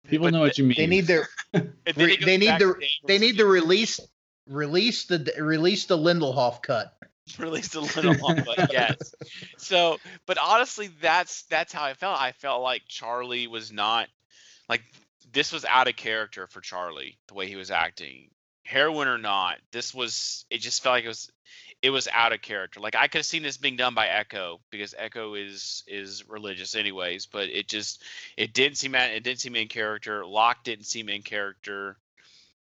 People But know what you mean. They need their And then Re- he goes they need back to- to they need again. to release release the release the Lindelof cut. released a little long, but yes. So, but honestly, that's that's how I felt. I felt like Charlie was not like this was out of character for Charlie the way he was acting, heroin or not. This was it just felt like it was it was out of character. Like I could have seen this being done by Eko because Eko is is religious anyways, but it just it didn't seem it didn't seem in character. Locke didn't seem in character.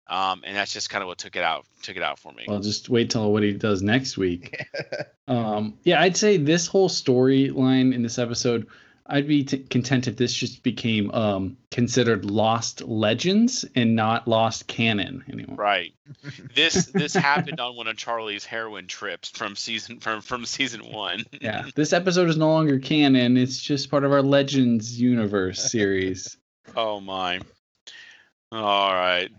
Um, and that's just kind of what took it out took it out for me. Well, just wait till what he does next week. um, yeah, I'd say this whole storyline in this episode, I'd be t- content if this just became um, considered lost legends and not lost canon anymore. Right. This this happened on one of Charlie's heroin trips from season from from season one. Yeah, this episode is no longer canon. It's just part of our Legends universe series. Oh my. All right.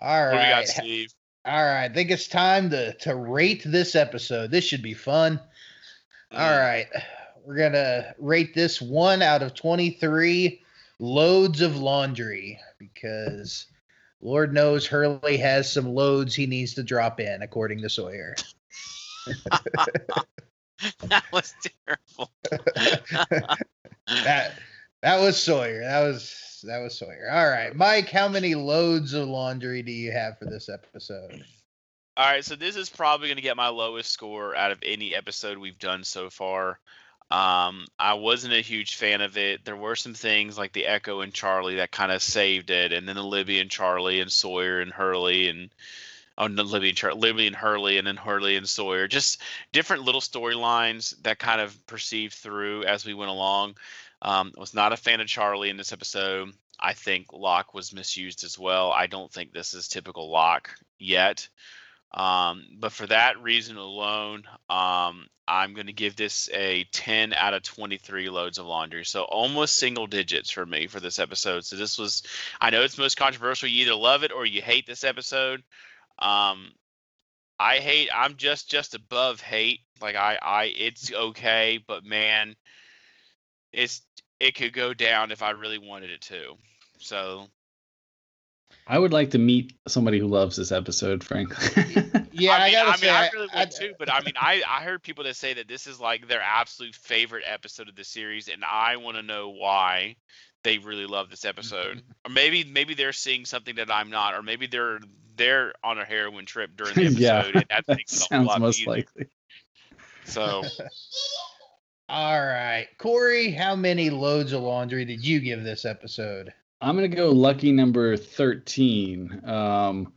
All What do we got, right, Steve? all right. I think it's time to to rate this episode. This should be fun. All Mm. right, we're gonna rate this one out of twenty three loads of laundry because Lord knows Hurley has some loads he needs to drop in, according to Sawyer. that was terrible. that that was Sawyer. That was that was Sawyer. All right, Mike, how many loads of laundry do you have for this episode? All right, so this is probably going to get my lowest score out of any episode we've done so far. Um, I wasn't a huge fan of it. There were some things like the Eko and Charlie that kind of saved it, and then the Libby and Charlie and Sawyer and Hurley and oh no, Libby and Char- Libby and Hurley, and then Hurley and Sawyer. Just different little storylines that kind of perceived through as we went along. Um, was not a fan of Charlie in this episode. I think Locke was misused as well. I don't think this is typical Locke yet. Um, but for that reason alone, um, I'm going to give this a 10 out of 23 loads of laundry. So almost single digits for me for this episode. So this was, I know it's most controversial. You either love it or you hate this episode. Um, I hate. I'm just just above hate. Like I, I, it's okay, but man, it's it could go down if I really wanted it to. So I would like to meet somebody who loves this episode, frankly. Yeah, I, I mean, gotta I, say, mean, I I- really I- would too. But I mean, I I heard people that say that this is like their absolute favorite episode of the series, and I want to know why they really love this episode. Mm-hmm. or maybe maybe they're seeing something that I'm not, or maybe they're they're on a heroin trip during the episode, yeah, and that that makes it sounds most easier. likely. So All right, Corey, how many loads of laundry did you give this episode? I'm gonna go lucky number 13 um,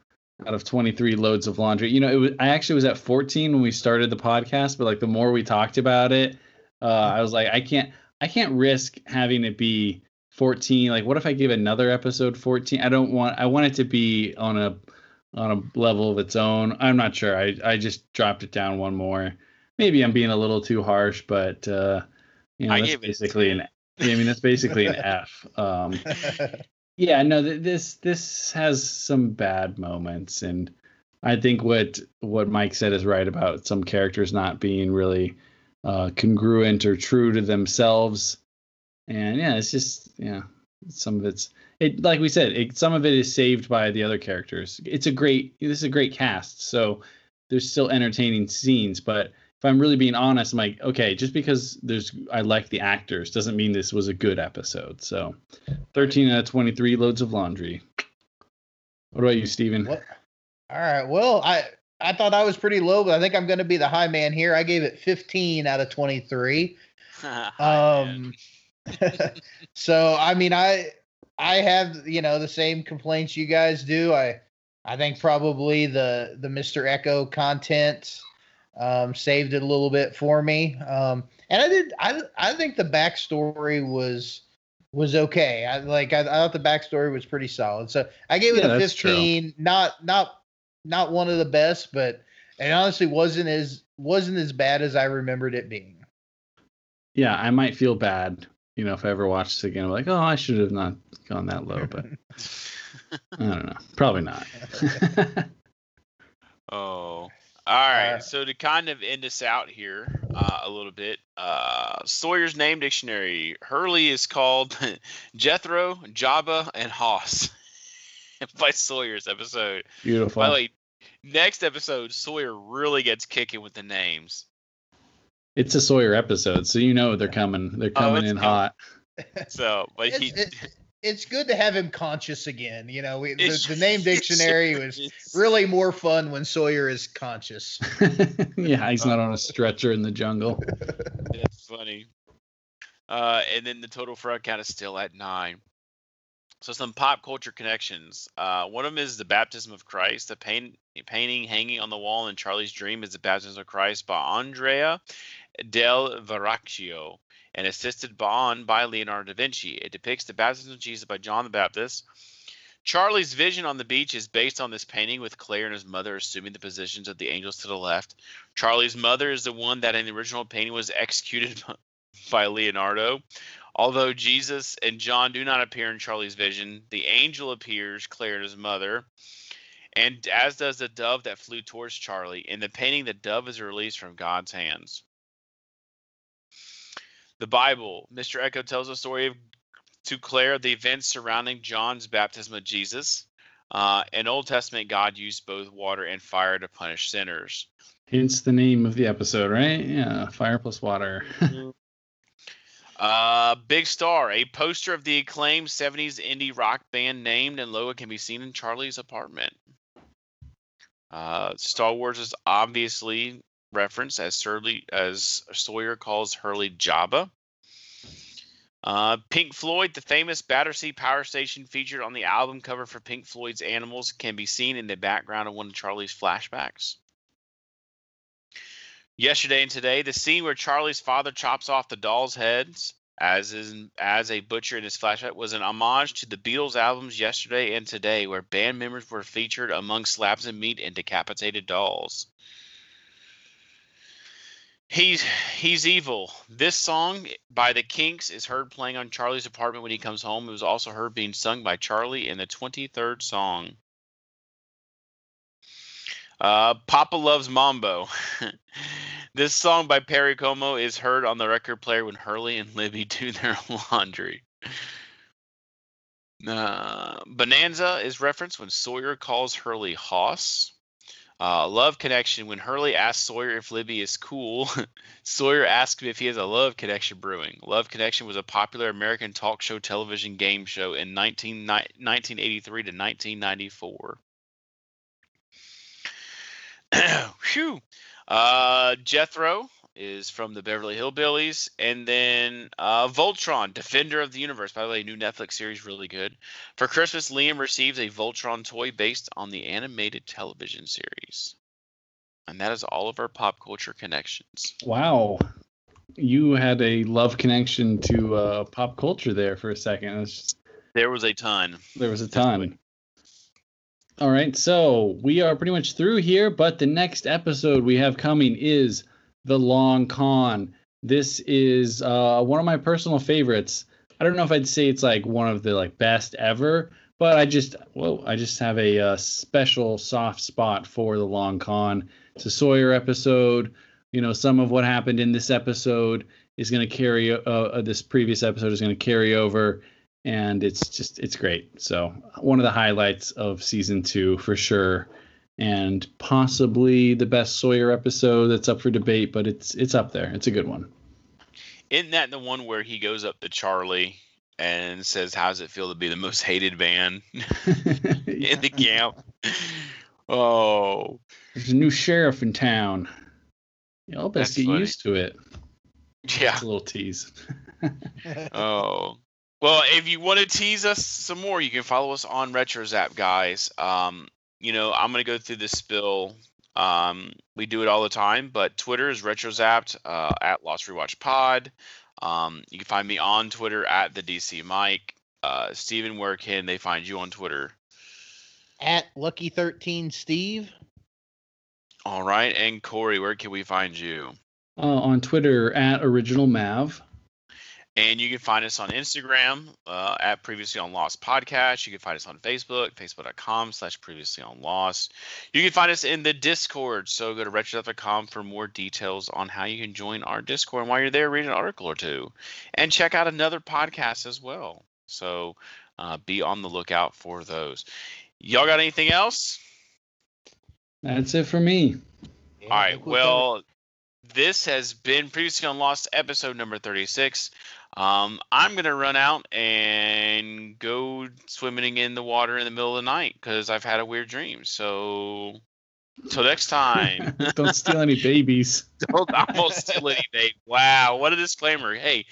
out of 23 loads of laundry. You know, it was I actually was at 14 when we started the podcast, but like the more we talked about it, uh, I was like, I can't, I can't risk having it be 14. Like, what if I give another episode 14? I don't want. I want it to be on a on a level of its own. I'm not sure. I I just dropped it down one more. Maybe I'm being a little too harsh, but uh, you know, I that's gave it basically an. I mean, that's basically an F. Um, yeah, no, th- this this has some bad moments, and I think what what Mike said is right about some characters not being really uh, congruent or true to themselves, and yeah, it's just yeah, some of it's it like we said, it, some of it is saved by the other characters. It's a great this is a great cast, so there's still entertaining scenes, but if I'm really being honest, I'm like, okay, just because there's I like the actors doesn't mean this was a good episode. So 13 out of 23 loads of laundry. What about you, Steven? What? All right. Well, I I thought I was pretty low, but I think I'm going to be the high man here. I gave it 15 out of 23. Um, so I mean, I I have you know the same complaints you guys do. I I think probably the the Mr. Eko content um, saved it a little bit for me. Um, and I did I I think the backstory was was okay. I like I, I thought the backstory was pretty solid. So I gave it Yeah, a that's true. 15. Not not not one of the best, but it honestly wasn't as wasn't as bad as I remembered it being. Yeah, I might feel bad, you know, if I ever watch this again. I'm like, oh, I should have not gone that low, but I don't know. Probably not. Oh. All right. Alright. So to kind of end us out here uh, a little bit, uh, Sawyer's name dictionary. Hurley is called Jethro, Jabba, and Hoss by Sawyer's episode. Beautiful. By the way, next episode, Sawyer really gets kicking with the names. it's a Sawyer episode, so you know they're coming. They're Oh, coming it's in coming. hot. So, but he. it's, it, it's good to have him conscious again. You know, we, the, it's- the name it's- dictionary was really more fun when Sawyer is conscious. yeah, he's not on a stretcher in the jungle. That's funny. Uh, and then the total front count is still at nine. So some pop culture connections. Uh, one of them is the baptism of Christ. The paint, painting hanging on the wall in Charlie's Dream is the baptism of Christ by Andrea del Verrocchio and assisted on by Leonardo da Vinci. It depicts the baptism of Jesus by John the Baptist. Charlie's vision on the beach is based on this painting with Claire and his mother assuming the positions of the angels to the left. Charlie's mother is the one that in the original painting was executed by Leonardo. Although Jesus and John do not appear in Charlie's vision, the angel appears, Claire and his mother, and as does the dove that flew towards Charlie. In the painting, the dove is released from God's hands. The Bible, Mr. Eko tells a story of to Claire the events surrounding John's baptism of Jesus. Uh, in Old Testament, God used both water and fire to punish sinners. Hence the name of the episode, right? Yeah, fire plus water. Uh, Big Star, a poster of the acclaimed 70s indie rock band named and logo can be seen in Charlie's apartment. Uh, Star Wars is obviously referenced as Surly, as Sawyer calls Hurley Jabba. Uh, Pink Floyd, the famous Battersea Power Station featured on the album cover for Pink Floyd's Animals, can be seen in the background of one of Charlie's flashbacks. Yesterday and today, the scene where Charlie's father chops off the dolls' heads as in, as a butcher in his flashback was an homage to the Beatles albums Yesterday and Today, where band members were featured among slabs of meat and decapitated dolls. He's he's evil. This song by the Kinks is heard playing on Charlie's apartment when he comes home. It was also heard being sung by Charlie in the 23rd song. Uh, Papa loves Mambo. this song by Perry Como is heard on the record player when Hurley and Libby do their laundry. Uh, Bonanza is referenced when Sawyer calls Hurley Hoss. Uh, love connection. When Hurley asks Sawyer if Libby is cool, Sawyer asks if he has a love connection brewing. Love Connection was a popular American talk show television game show in 19, 1983 to 1994. Whew. Uh, Jethro is from the Beverly Hillbillies, and then uh, Voltron, Defender of the Universe. By the way, new Netflix series, really good. For Christmas, Liam receives a Voltron toy based on the animated television series, and that is all of our pop culture connections. Wow, you had a love connection to uh, pop culture there for a second. Just, there was a ton. There was a ton. All right, so we are pretty much through here, but the next episode we have coming is the Long Con. This is uh, one of my personal favorites. I don't know if I'd say it's like one of the like best ever, but I just well, I just have a uh, special soft spot for the Long Con. It's a Sawyer episode. You know, some of what happened in this episode is going to carry. Uh, uh, this previous episode is going to carry over, and it's just it's great. So one of the highlights of season two for sure and possibly the best Sawyer episode that's up for debate, but it's it's up there. It's a good one. Isn't that the one where he goes up to Charlie and says, "How does it feel to be the most hated man in the camp?" Oh, there's a new sheriff in town. Y'all best get funny. used to it. Yeah, it's a little tease. oh, well, if you want to tease us some more, you can follow us on RetroZap, guys. Um, you know, I'm gonna go through this spill. Um, we do it all the time, but Twitter is retrozapped uh, at Lost Rewatch Pod. Um, you can find me on Twitter at the DC Mike. Uh, Steven, where can they find you on Twitter? At Lucky Thirteen Steve. All right, and Corey, where can we find you? Uh, on Twitter at Original Mav. And you can find us on Instagram uh, at Previously on Lost Podcast. You can find us on Facebook, facebook.com slash Previously on Lost. You can find us in the Discord. So go to retro.com for more details on how you can join our Discord. And while you're there, read an article or two. And check out another podcast as well. So uh, be on the lookout for those. Y'all got anything else? That's it for me. Yeah, All right. Well, this has been Previously on Lost episode number 36. Um, I'm gonna run out and go swimming in the water in the middle of the night because I've had a weird dream. So, till next time. Don't steal any babies. Don't almost steal any baby. Wow, what a disclaimer! Hey,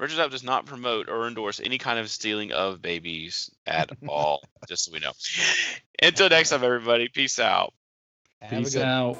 RetroZap does not promote or endorse any kind of stealing of babies at all. just so we know. Until next time, everybody. Peace out. Peace out.